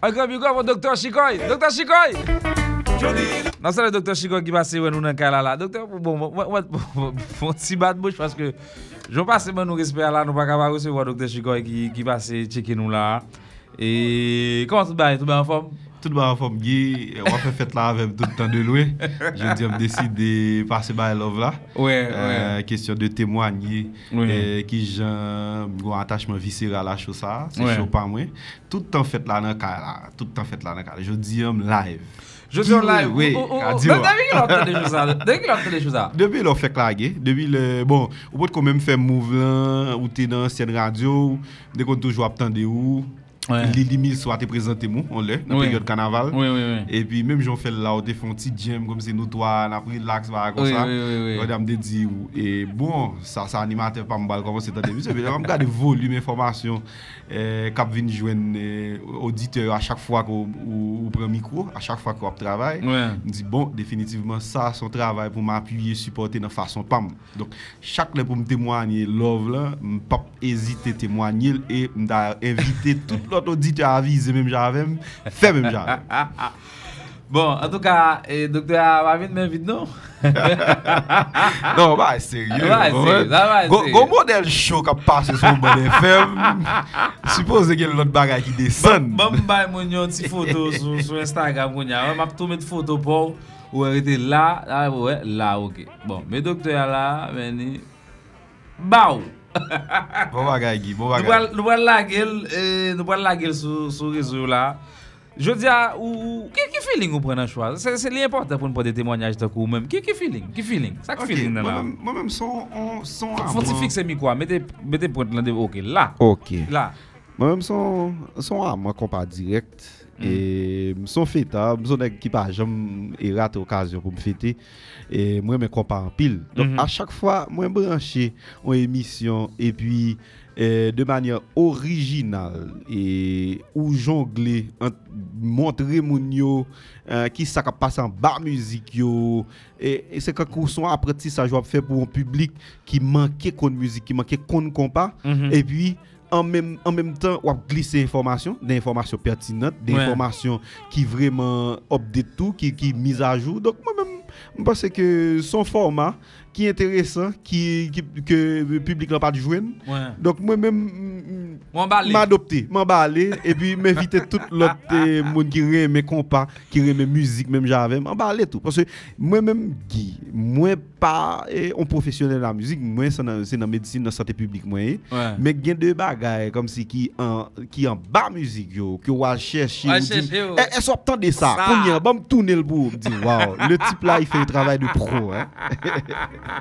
Speaker 1: Akon bigo pou Doktor Shikoy Doktor
Speaker 10: Shikoy
Speaker 1: Nan sa le Doktor Shikoy ki pase wè nou nan kala la Doktor pou bon, bon, bon, bon Fon ti bat bouch paske Joun pase mè nou respè ala nou pa kaba Ou se wè Doktor Shikoy ki pase cheke nou la E Koman tout ba? Tout ba an form?
Speaker 13: tout ba fòm gye, wafè fèt la avèm tout tan de louè. Je di m deside pase ba love la.
Speaker 1: Ouais,
Speaker 13: euh, ouais. Kèsyon de témoagnye,
Speaker 1: oui.
Speaker 13: euh, ki jan gwo bon, atachman visera la chou sa, se
Speaker 1: ouais.
Speaker 13: chou pa mwen. Tout tan fèt la nan kare la, tout tan fèt la nan kare. Je di m live.
Speaker 1: Je di m live,
Speaker 13: oui. Dèm
Speaker 1: ki
Speaker 13: lò
Speaker 1: fè de chou sa, dèm ki lò fè de chou sa. Dèm ki
Speaker 13: lò fè klage, dèm ki lò, bon, ou pot kon mèm fè mouvlan, ou te nan sèn radio, dèm kon toujou ap tan de ou,
Speaker 1: ouais.
Speaker 14: Lili Mil soit te présenté moi on l'a dans
Speaker 1: oui.
Speaker 14: période carnaval
Speaker 1: oui, oui,
Speaker 14: et puis même j'en fais là on te fait un petit jam comme c'est nous toi on a pris relax voilà comme ça. madame te dit et bon ça ça animateur pas mal comment c'est début c'est on regarde volume information eh, cap vinn joindre eh, auditeur à chaque fois qu'on ou prend micro à chaque fois qu'on travaille. On dit bon définitivement ça son travail pour m'appuyer supporter dans façon pam. Donc chaque fois pour me témoigner love là pas hésiter témoigner et m'inviter tout lot audite avize mèm javèm, fè mèm javèm.
Speaker 1: Bon, an tou ka, doktor a wavit men vid nou?
Speaker 14: Non, ba e
Speaker 1: serye.
Speaker 14: Ba
Speaker 1: e serye, ba
Speaker 14: e
Speaker 1: serye.
Speaker 14: Gon model show ka pase sou bon FM, suppose gen lout bagay ki desen.
Speaker 1: Bon bay moun yon ti foto sou Instagram moun ya, map tou met foto pou, ou erite la, ah, la, ok. Bon, me doktor a la,
Speaker 14: meni, ba ou. Bon
Speaker 1: bagay
Speaker 14: Guy,
Speaker 1: bon bagay. Nou wal lagel, eh, nou wal lagel sou rezo la. Je di a, ou, ki feeling ou pren nan chwa? Se li importan pou nou pwede temwanyaj takou ou menm. Ki feeling? Ki feeling?
Speaker 14: Sak
Speaker 1: feeling
Speaker 14: nan la? Mwen menm son
Speaker 1: avon. Fon
Speaker 14: ti
Speaker 1: fikse mi kwa, mette pwede lan de, ok, la.
Speaker 13: Ok.
Speaker 1: La.
Speaker 13: Mwen menm son avon kompa direkt. Et son fêta, son nèg qui pas jamais et rate occasion pour me fêter. Et moi, je compas en pile. Donc,
Speaker 1: Mhm.
Speaker 13: à chaque fois, moi, branché en émission et puis euh, de manière originale et ou jongler, montrer moun yo euh, qui ça qui passe en bas musique yo. Et, et c'est quand son apprentissage je fait pour un public qui manquait de musique, qui manquait de compas.
Speaker 1: Mhm.
Speaker 13: Et puis, en même, en même temps, on glisser informations, des informations pertinentes, des
Speaker 1: Ouais.
Speaker 13: informations qui vraiment update tout, qui, qui mise à jour. Donc, moi-même, pense que son format qui est intéressant, qui, qui- que le public n'a pas de jouer.
Speaker 1: Ouais.
Speaker 13: Donc, moi-même, m'adopter, m'emballer, et puis m'inviter tout l'autre (laughs) monde qui aime compas, qui aime musique, même j'avais, m'emballer tout. Parce que moi-même, Guy, moi pas eh, un professionnel de la musique, moi c'est dans la médecine, dans la santé publique, moi. eh.
Speaker 1: Ouais.
Speaker 13: Mais il y a deux bagailles comme si qui en, qui en bas musique, yo, que on. Eh, Est-ce qu'on de ça?
Speaker 1: Ça.
Speaker 13: Combien? Bon, me tourner le bout, me dire, waouh, le type là, il fait un travail de pro, hein. (laughs)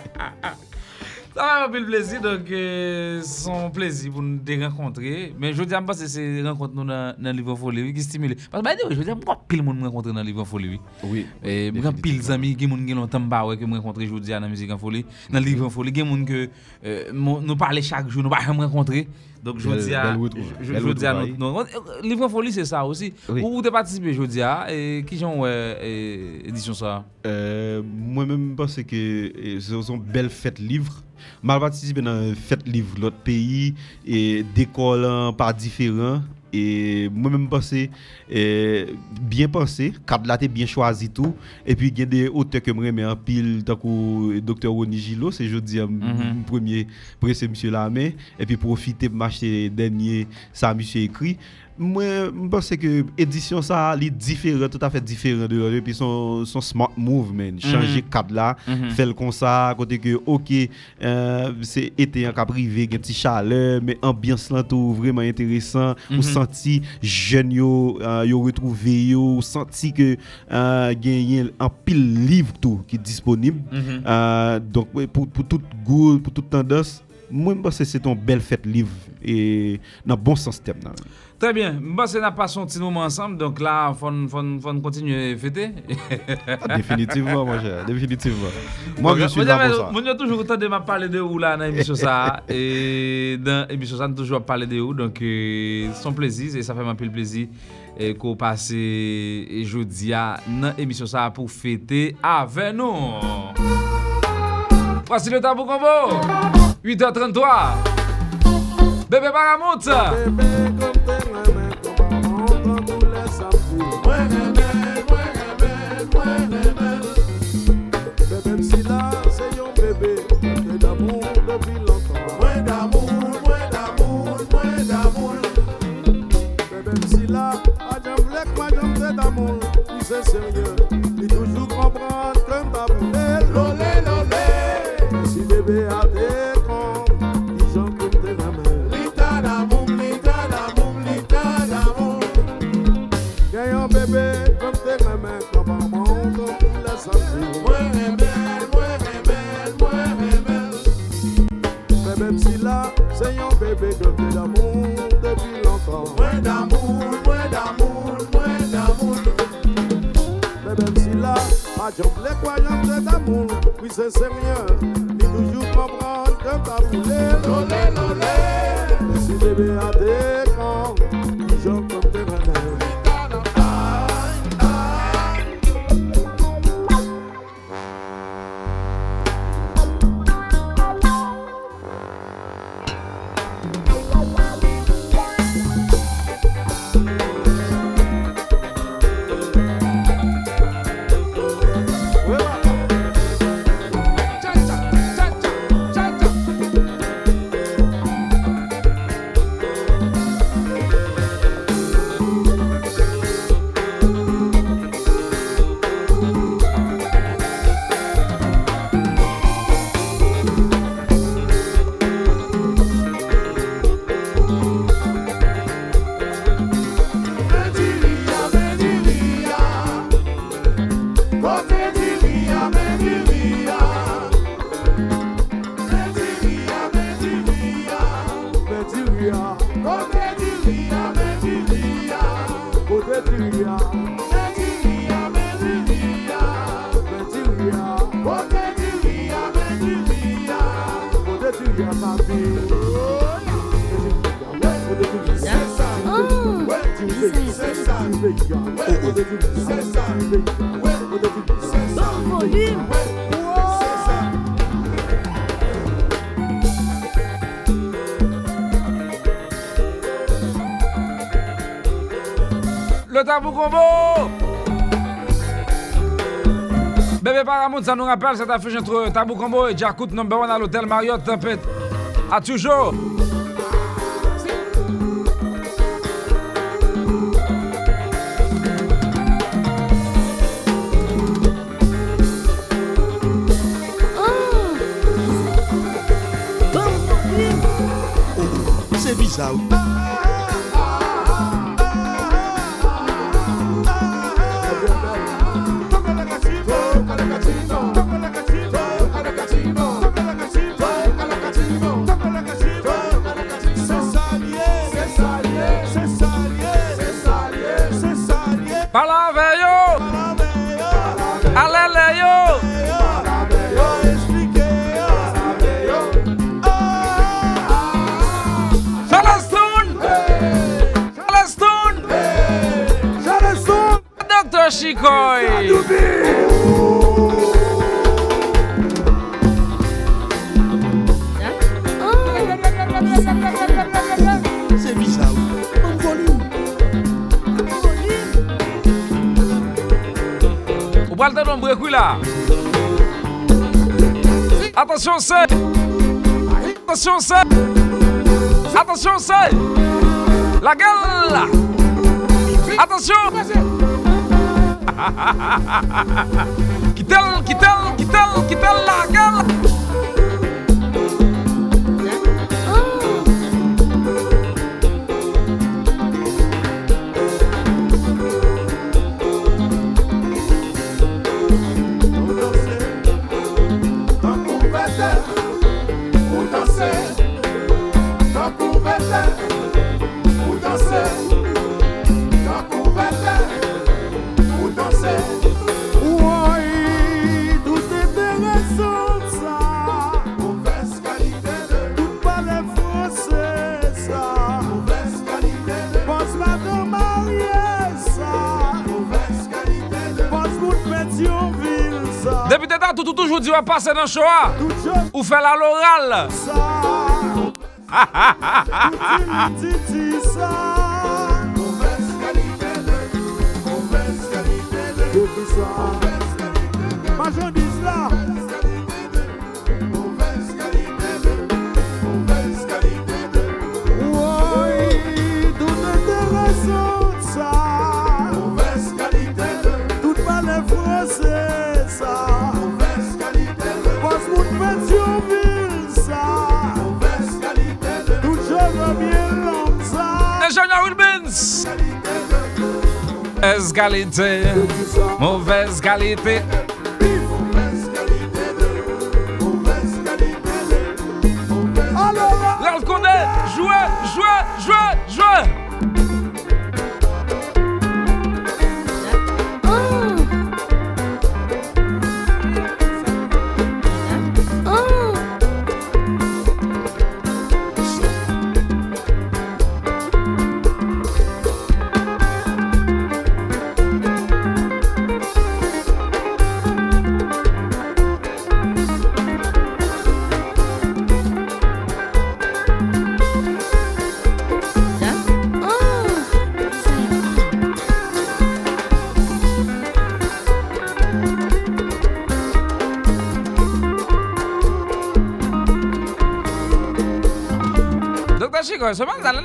Speaker 1: Ça va un peu le plaisir, donc euh, c'est un plaisir pour nous de rencontrer. Mais je dis à que c'est rencontre nous dans dans le livre folie oui, qui stimule. Parce que bah, je veux dire, moi, pile monde me rencontrer dans le livre folie. Oui?
Speaker 13: Oui.
Speaker 1: Et moi, pile d'amis qui monde qui longtemps pas ouais que me rencontrer je dis dans la musique en folie, dans le livre en folie, qui monde que euh, mon- nous parler chaque jour, nous pas jamais rencontrer. Donc je
Speaker 13: Belle-
Speaker 1: dis à
Speaker 13: belle
Speaker 1: je
Speaker 13: Belle
Speaker 1: je dis à nous livre en folie c'est ça aussi. Où tu participé je dis à et qui j'en édition ça?
Speaker 13: Euh, Moi-même, je pense que euh, ce sont belles fêtes livres. Mal participé dans une fête livre l'autre pays et décollant par différents. E mwen mwen pense, e, bien pense, kad la te bien chwazi tou, epi gen de ote ke mwen mwen apil takou Dr. Roni Gilo, se
Speaker 1: jodi
Speaker 13: mwen mm -hmm. premye prese msye la men, epi profite mwen achete denye sa msye ekri. Mwen mpwese ke edisyon sa li diferent, tout afe diferent de lor, epi son, son smart move men, mhm. chanje kap
Speaker 1: la,
Speaker 13: mhm. fel kon sa, kote ke ok, euh, se ete an kap rive, gen ti chale, men ambyans lan tou vreman enteresan, mm -hmm. ou
Speaker 1: mhm.
Speaker 13: santi jen yo, uh, yo retrouve yo, ou santi ke uh, gen yen an pil liv
Speaker 1: tou
Speaker 13: ki disponib, mm -hmm. uh, donk pou, pou tout goul, pou tout tendans, mwen mpwese se ton bel fet liv, e nan bon sens tem nan men.
Speaker 1: Très bien. Bon, c'est n'a pas son petit moment ensemble, donc là, on faut continuer à fêter. (laughs)
Speaker 13: Définitivement, mon cher, définitivement. Moi, bon,
Speaker 1: je
Speaker 13: suis là pour ça.
Speaker 1: Moi, j'ai toujours entendu m'a parler de vous là dans l'émission ça. (laughs) Et dans l'émission ça, toujours parler de vous. Donc, euh, c'est son plaisir, et ça fait un peu plaisir euh, qu'on passe jeudi à dans l'émission ça pour fêter avec nous. Voici le tabou combo. 8h33. Bébé Paramount.
Speaker 3: d'amour, c'est sérieux, il toujours comprendre comme t'as voulu, lolé, lolé, si bébé a des cons, il j'en compte la main. Lita d'amour, lita d'amour, d'amour, bébé, comme t'es la main, comme un monde, comme la. Moi, rebelle, moi, rebelle, moi, rebelle,
Speaker 15: même si là, c'est un bébé, comme t'es l'amour. Adyok le kwayan de damou, oui se se myen, li toujou
Speaker 10: kompran kanta pou
Speaker 4: le lole lole. Si bebe a dekan, Ça nous rappelle cette affiche entre Tabou Combo et Jakut number one à l'hôtel Marriott Tempête. À toujours.
Speaker 10: Bon
Speaker 4: Attention, c'est. La gueule. Attention. (laughs) Quitte-le, quitte-le, quitte-le, quitte-le la gueule. Va passer dans le ah. Ou faire la l'oral. (laughs)
Speaker 1: kalite, mouvez kalite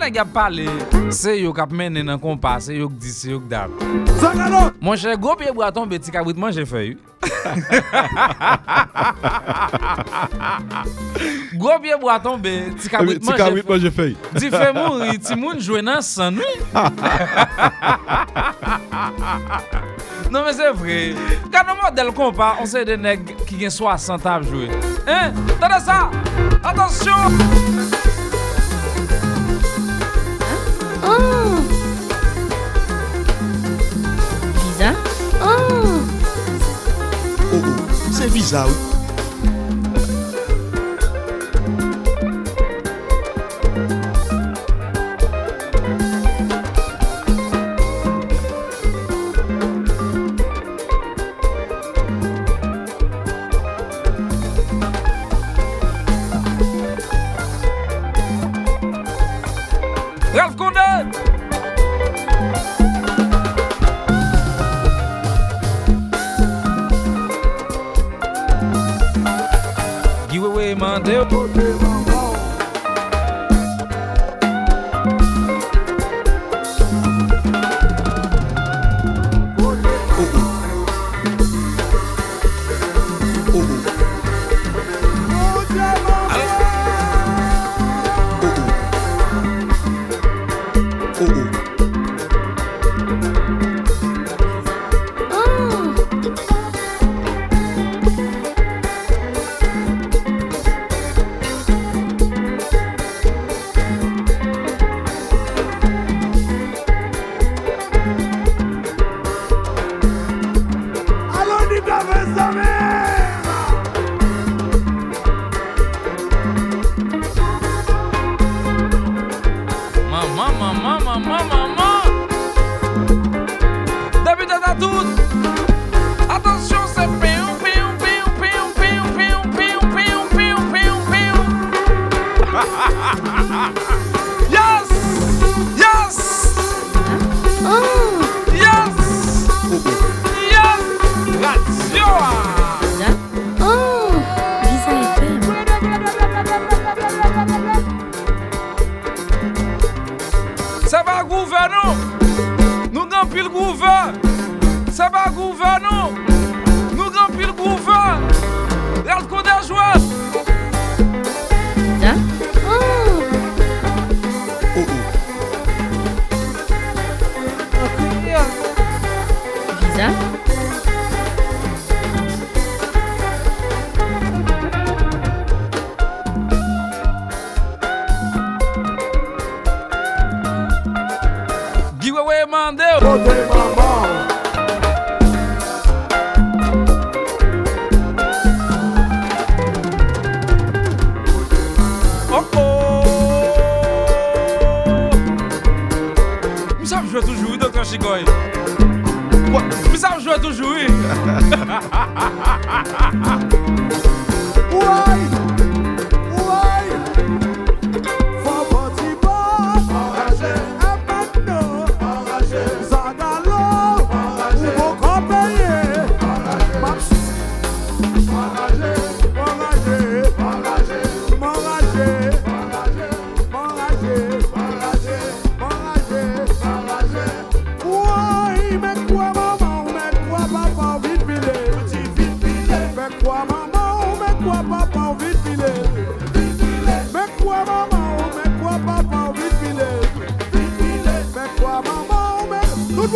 Speaker 1: nèg a parlé, c'est yo k'ap mené nan compas, c'est yo dit, c'est yo. Mon cher gros pied bois tomber petit cabrit manger feuille. (laughs) Gros pied bois
Speaker 13: tomber, petit
Speaker 1: cabrit
Speaker 13: manger feuille.
Speaker 1: Di fè mouri, ti moun jwe nan san Non mais c'est vrai. Quand on modèle compas, on sait des nèg qui gagne 60 à jouer. Hein?
Speaker 12: T'as ça?
Speaker 1: Attention! peace out.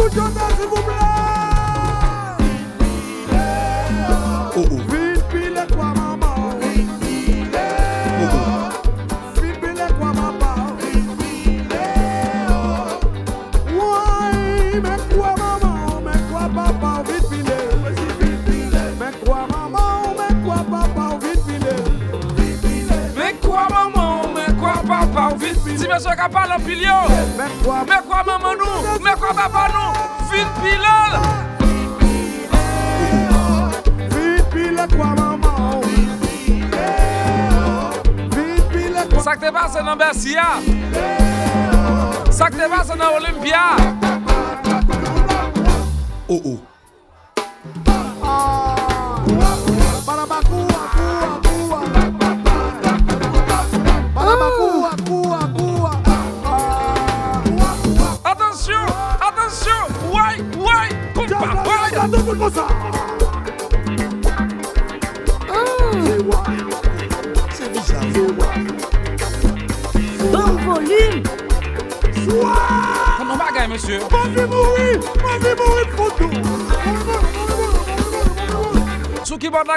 Speaker 1: Mwen kwa
Speaker 9: oh, oh.
Speaker 12: maman, mwen kwa papa.
Speaker 1: Ou vit Ti mwen sou ka palan pil yo Mè kwa maman nou, mè kwa papa nou, vin pilol
Speaker 12: Vin pilol kwa maman?
Speaker 1: Vin pilol kwa Sakte base nan Bersia Sakte base nan Olympia.
Speaker 3: Oh oh.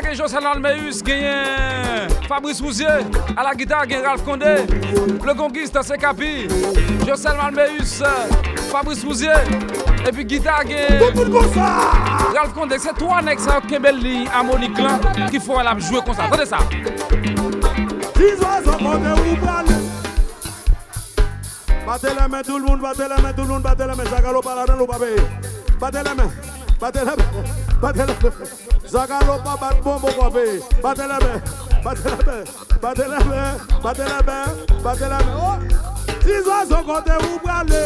Speaker 1: Gen Josel Almeus, genyen Fabrice Rousier, a la gitar gen Ralph Condé, le gongiste se Kapi, Josel Almeus, Fabrice Rousier, epi gitar gen Ralph Condé, se to anek sa kebel li harmonik lan, ki fò el ap jwe kon sa, tade sa.
Speaker 4: Battez les mains, tout le monde, battez les mains, tout le monde, battez les mains. Zagalo pas là-dedans, pas payer. Battez les mains, battez les mains, battez les mains. Zagalo pa bat bombo kopi. Bate la men, bate la men, bate la men, bate la men, bate la men. Oh! Si zwa so kote ou prale.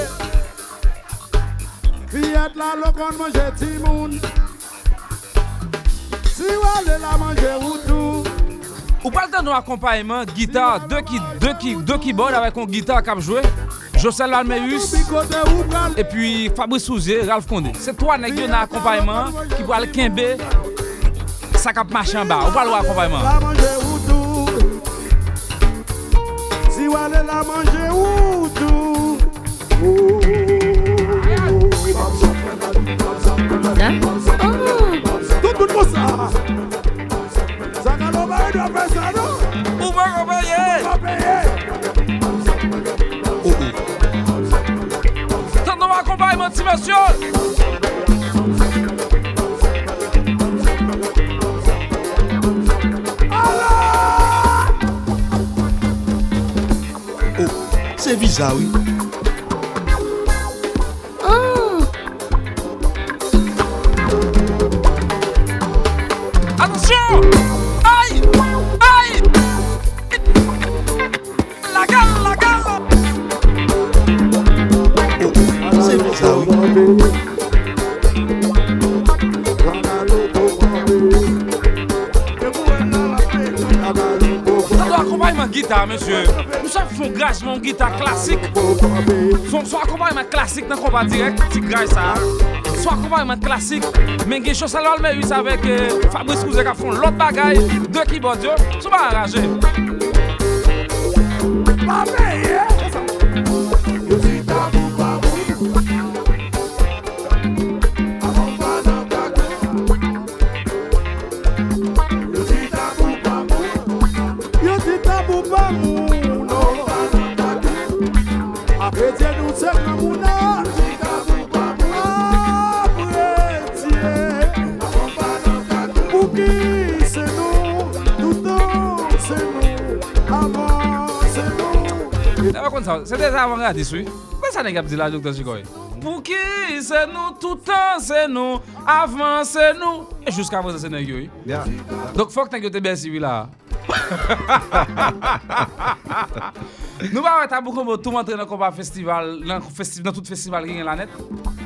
Speaker 4: Fiyat la lo kon manje timoun. Si wale la manje ou tou.
Speaker 1: Ou pal tan nou akompayman, gita, de ki, de ki, de ki bol avèk an gita kap jwè. Josel Almeus, e pi Fabrice Souzier, Ralph Kondé. Se to anèk yo nan akompayman ki pou al kenbe sa kap machan ba, ou pal wak kompayman.
Speaker 4: La manje ou tou, si wale la manje ou tou. Da? Tout moun mousa. Sa kan nou baye do apre sa nou.
Speaker 1: Ou mwen kon paye.
Speaker 4: Kon paye.
Speaker 1: Tan nou wak kompayman ti monsyon.
Speaker 9: C'est
Speaker 1: son graj moun gita klasik Son so akompanyman klasik nan kompa direk Ti graj sa So akompanyman klasik Men gen chosal olme yus avek euh, Fabrice Kouzek a fon lot bagay De kibod yo. Sou ba araje radis wè. Mwen sa neg ap di la Dr. dan? Pou ki se nou, toutan se nou, avan se nou, e jouska avan se neg yo wè.
Speaker 13: Ya.
Speaker 1: Dok fok neg yo te besi wè la. (laughs) Nou ba wè tabou kombo tou montre nan kompa festival, nan, festi, nan tout festival gen la net.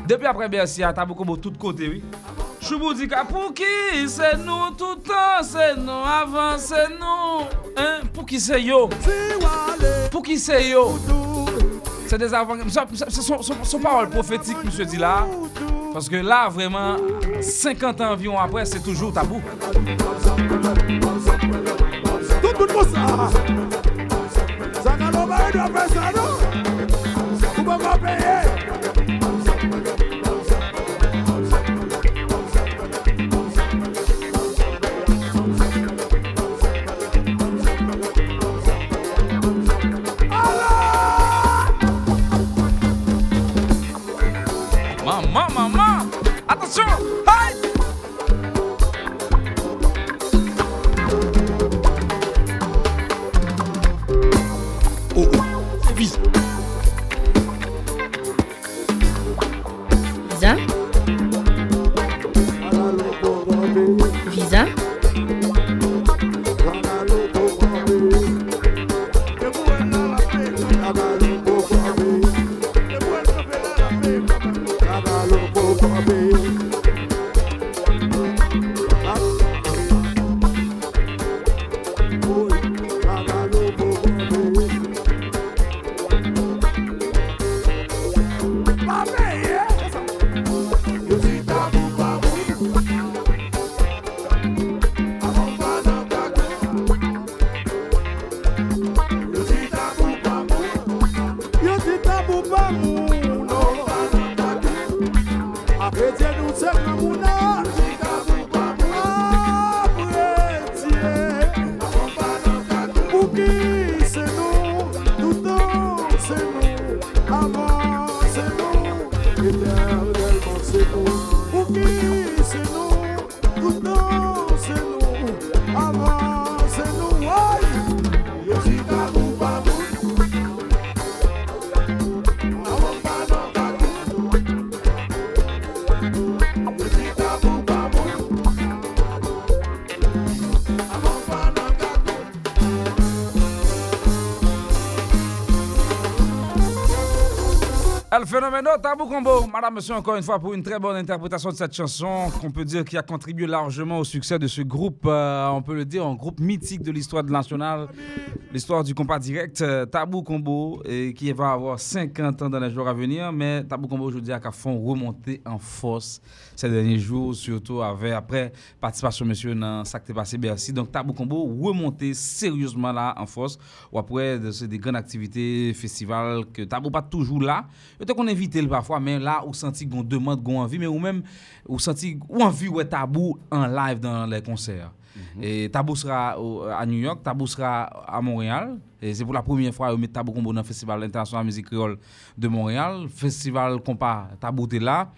Speaker 1: Depi apre besi a tabou kombo tout kote wè. Choubou di ka pou ki se nou, toutan se nou, avan se nou, hein? pou ki se yo, pou ki se yo. C'est des avant C'est son, son, son parole prophétique, monsieur dit là. Parce que là, vraiment, 50 ans environ après, c'est toujours tabou.
Speaker 4: Tout le monde ça. Ça n'a pas
Speaker 1: Madame, monsieur, encore une fois, pour une très bonne interprétation de cette chanson, qu'on peut dire qui a contribué largement au succès de ce groupe, euh, on peut le dire, un groupe mythique de l'histoire nationale, l'histoire du compas direct, euh, Tabou Combo, qui va avoir 50 ans dans les jours à venir, mais Tabou Combo, aujourd'hui, a font remonter en force ces derniers jours, surtout avec, après participation, monsieur, dans s'est passé Bercy. Donc, Tabou Combo, remonter sérieusement là en force, ou après, de- des grandes activités, festivals, que Tabou pas toujours là. Peut-être qu'on invite parfois, mais là, ou senti qu'on demande, qu'on envie, mais ou même, ou senti, ou envie, ouais, Tabou en live dans les concerts. Et Tabou sera à New York, Tabou sera à Montréal. Et c'est pour la première fois que Tabou Combo dans le Festival international de musique créole de Montréal. Festival compas Tabou est là.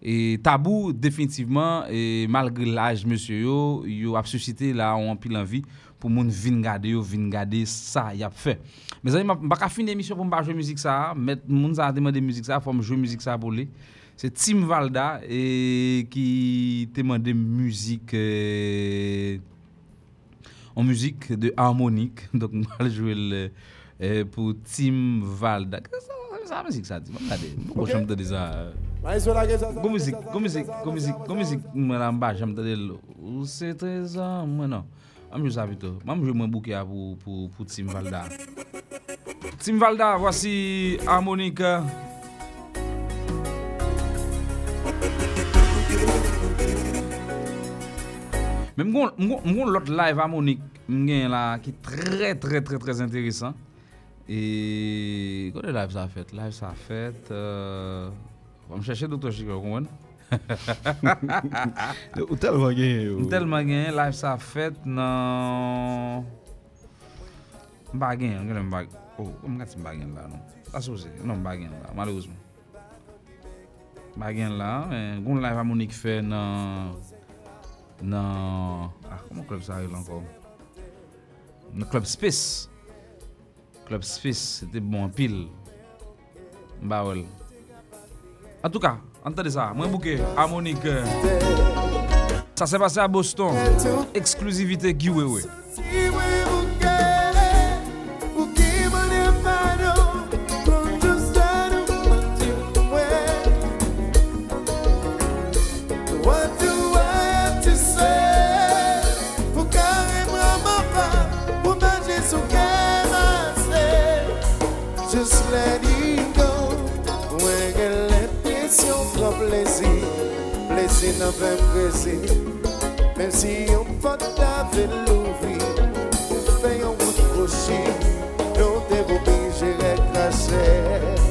Speaker 1: Et Tabou, définitivement, et malgré l'âge, monsieur, yo, yo a suscité là, on pile envie pour moun vin gade yo, vin gade ça, y a fait. Amis, je pas finir l'émission pour me jouer musique ça, mais moun ça a demandé musique ça, faut me jouer musique ça pour. C'est Tim Valda et qui demandé musique euh, en musique de harmonique. (laughs) Donc, je vais jouer le, euh, pour Tim Valda. Ça, musique ça dit? Regardez, pourquoi je me donne ça? euh, Gon musique, gon musique, gon musique, gon musique, moi là bas, ou c'est trésor, moi non. Am je savais tout. Mam je mon bouquet pour pour pour Tim Valda. Tim Valda, voici harmonique. Men mgon lot live harmonik mgen la ki tre tre tre tre interesant. E kote live sa fet? Live sa fet... Mwen chèche Dr. Chico konwen.
Speaker 13: Ou telman gen yo?
Speaker 1: Ou telman gen, live sa fet nan... Mba gen, mwen gen mba gen. Oh, mwen gati mba gen la non. Aso se, non mba gen la, malouzman. Mba gen la, mwen live harmonik fe nan... Nan... Ah, comment club ça arrive encore? Nan Club Space. Club Space, c'était bon pile. Mba wel. En tout cas, entendez ça, moi bouquet harmonique. euh, Ça s'est passé à Boston. Exclusivité Guy
Speaker 10: Se nan vèm grese Mèm si
Speaker 16: yon pot avè louvi Fè yon wout kouchi Non te voubi jere
Speaker 10: krasè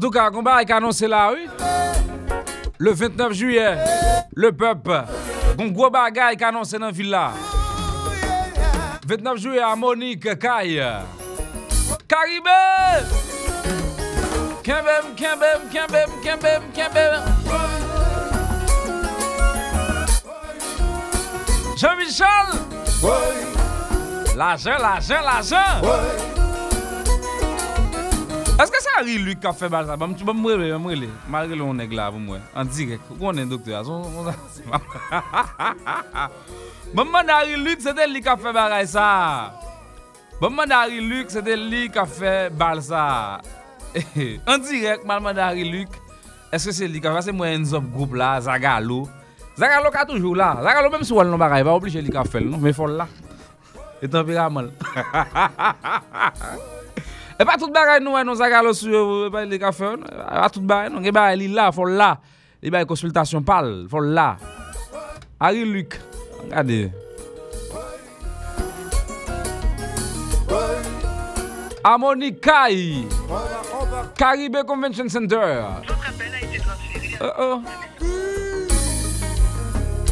Speaker 10: tout cas, combat est annoncé là, oui. Le 29 juillet, le peuple. Gon gros bagay qui annoncé dans la ville là. 29 juillet à Monique Kaye. Caribé! Kembem, kembem, kembem, kembem, kembem. Jean-Michel! L'argent, l'argent, l'argent! Est-ce que c'est Harry Luc qui a fait bal ça? Bon, tu peux me brûler, me brûler. Malgré le on. En on est docteur? Son- son- (laughs) Bon, man, Harry Luc, c'était lui qui a fait bal ça. Bon, man, Harry Luc, c'était lui qui a fait bal ça. (laughs) En direct, man, Harry Luc. Est-ce que c'est lui qui a fait? C'est moi, un zop groupe là, Zagalo. Zagalo est toujours là. Zagalo, même si on n'a pas obligé lui qui a fait, non? Mais faut là. Et tempérament. (laughs) E pa tout bagay nou, nou zagalo sou e pa li ka fe, e pa tout bagay nou, e bagay li la, fol la, e bagay konsultasyon pal, fol la. Harry Luc, gade. Convention Center. Oh oh. Harry Luc gite komanse konte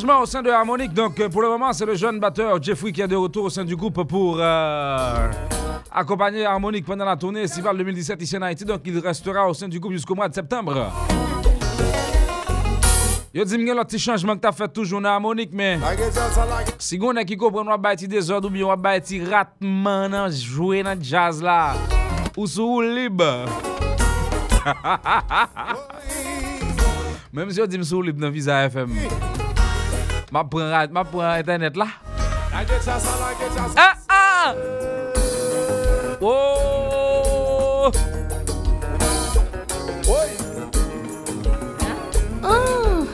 Speaker 1: Changement au sein de Harmonique. Donc, euh, pour le moment, c'est le jeune batteur Jeffrey qui est de retour au sein du groupe pour euh, accompagner Harmonique pendant la tournée estivale 2017 ici en Haïti. Donc, il restera au sein du groupe jusqu'au mois de septembre. Yo di mwen lot ti chanjman ki ta fet toujou nan harmonik men Si goun e ki kompren wap bay ti dezod ou bi wap bay ti ratman nan nan jazz la Ou sou ou lib (laughs) Mem si yo di m sou lib nan Visa FM Ma pran, ma pran internet la. Ah, ah! Oh!
Speaker 9: Oh!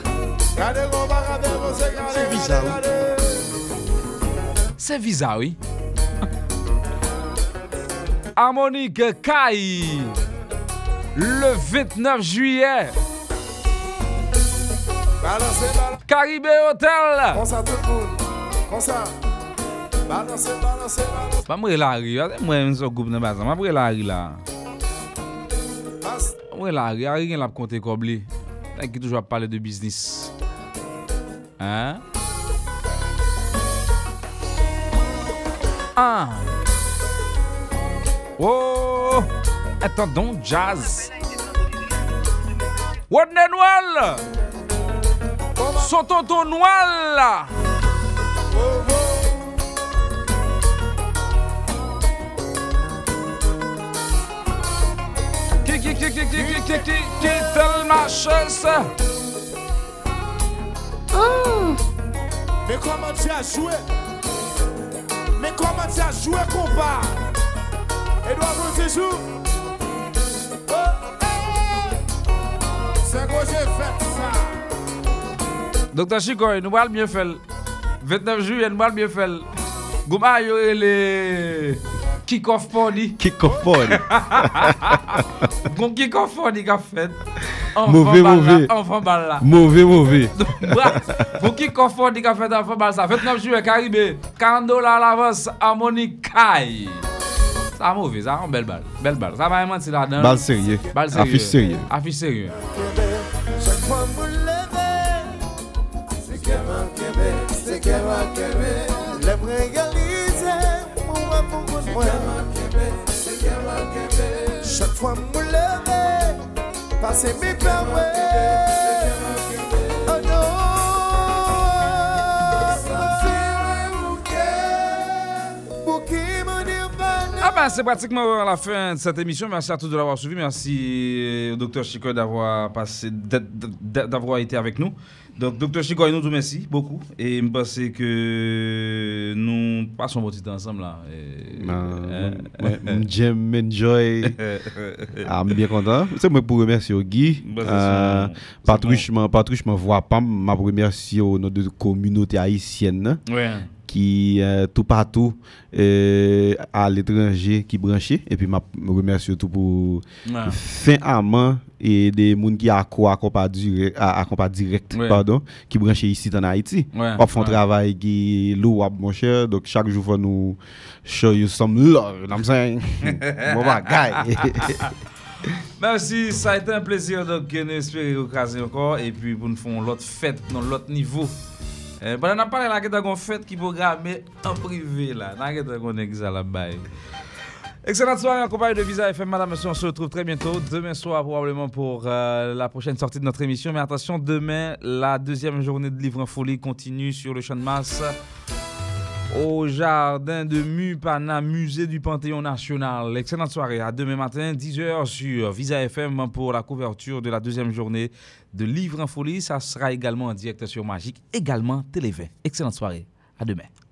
Speaker 4: C'est bizarre.
Speaker 10: Hein.
Speaker 1: C'est bizarre, oui. Harmonique Kai. Le 29 juillet.
Speaker 10: Balanse, balanse.
Speaker 1: Karibé Hotel.
Speaker 10: Konsa tout moun. Konsa. Balanse, balanse,
Speaker 1: balanse. Mamre la ri, ase mwen mwen so goup nan bazan. Mamre la ri
Speaker 10: la.
Speaker 1: Mamre la ri, a ri gen lap konte kob li. Tan ki toujwa pale de biznis. Hein? Ah. Oh. Attendons jazz. Wadne Noël. Son tonton Noël
Speaker 10: là.
Speaker 1: Qui qui qui qui qui qui qui qui qui tellement chasse.
Speaker 10: Mais comment tu as joué? Mais comment tu as joué combat? Edouard Brosé joue. Oh, C'est gros j'ai fait.
Speaker 1: Docteur Chikoy, nous allons bien faire. 29 juillet, nous allons bien faire. Gouma yo le kick-off party.
Speaker 13: Kick-off party. (laughs)
Speaker 1: Gon kick-off party qu'a fait.
Speaker 13: Mauvais, mauvais.
Speaker 1: Enfant bal là.
Speaker 13: Mauvais, mauvais.
Speaker 1: Pour kick-off party qu'a fait enfant bal (laughs) ça. 29 juillet, Caribé. 40 dollars à l'avance, Harmonique Kai. Ça mauvais, ça un belle balle. Belle balle. Ça va vraiment c'est là-dedans.
Speaker 13: Balle sérieux.
Speaker 1: Balle sérieux.
Speaker 13: Affiche sérieux.
Speaker 1: Affiche sérieux.
Speaker 10: Kèm a kèmè Le pregalize Mwen wè pou kouz mwen Kèm a kèmè Se kèm a kèmè Chak fwa mwen leve Pase mi pè
Speaker 1: mwen ben c'est pratiquement la fin de cette émission. Merci à tous de l'avoir suivi. Merci euh, au docteur Chico d'avoir passé, d'avoir été avec nous. Donc docteur Chico, nous vous merci beaucoup. Et je pense que nous passons un petit temps ensemble là. Et-
Speaker 13: Euh,
Speaker 1: hein?
Speaker 13: J'aime, enjoy. (laughs) Ah, je suis bien content. C'est moi pour remercier au Guy.
Speaker 1: C'est
Speaker 13: Euh, Patrice, je je vois pas. Je remercie la communauté haïtienne.
Speaker 1: Ouais.
Speaker 13: Qui euh, tout partout euh, à l'étranger qui branché et puis m'a remercie tout pour
Speaker 1: Ouais.
Speaker 13: fin amant et des gens qui a quoi à compas direct direct pardon qui branché ici en Haïti
Speaker 1: Ouais,
Speaker 13: on fait un
Speaker 1: ouais.
Speaker 13: travail qui est lourd mon cher donc chaque jour faut nous show you some love you know what I'm saying? (laughs) (laughs)
Speaker 1: Merci, ça a été un plaisir. Donc, nous espérons encore. Et puis, pour nous faire l'autre fête dans l'autre niveau. Euh, pendant qu'on parle là, il y a une fête qui est programmée en privé là? Il y a un examen là-bas. Excellente soirée en compagnie de Visa FM, madame, monsieur. On se retrouve très bientôt. Demain soir, probablement pour euh, la prochaine sortie de notre émission. Mais attention, demain, la deuxième journée de Livre en Folie continue sur le champ de Mars au jardin de Mupana, musée du Panthéon National. Excellente soirée. À demain matin, 10h sur Visa FM pour la couverture de la deuxième journée de Livre en Folie. Ça sera également en direct sur Magique, également Télé 20. Excellente soirée. À demain.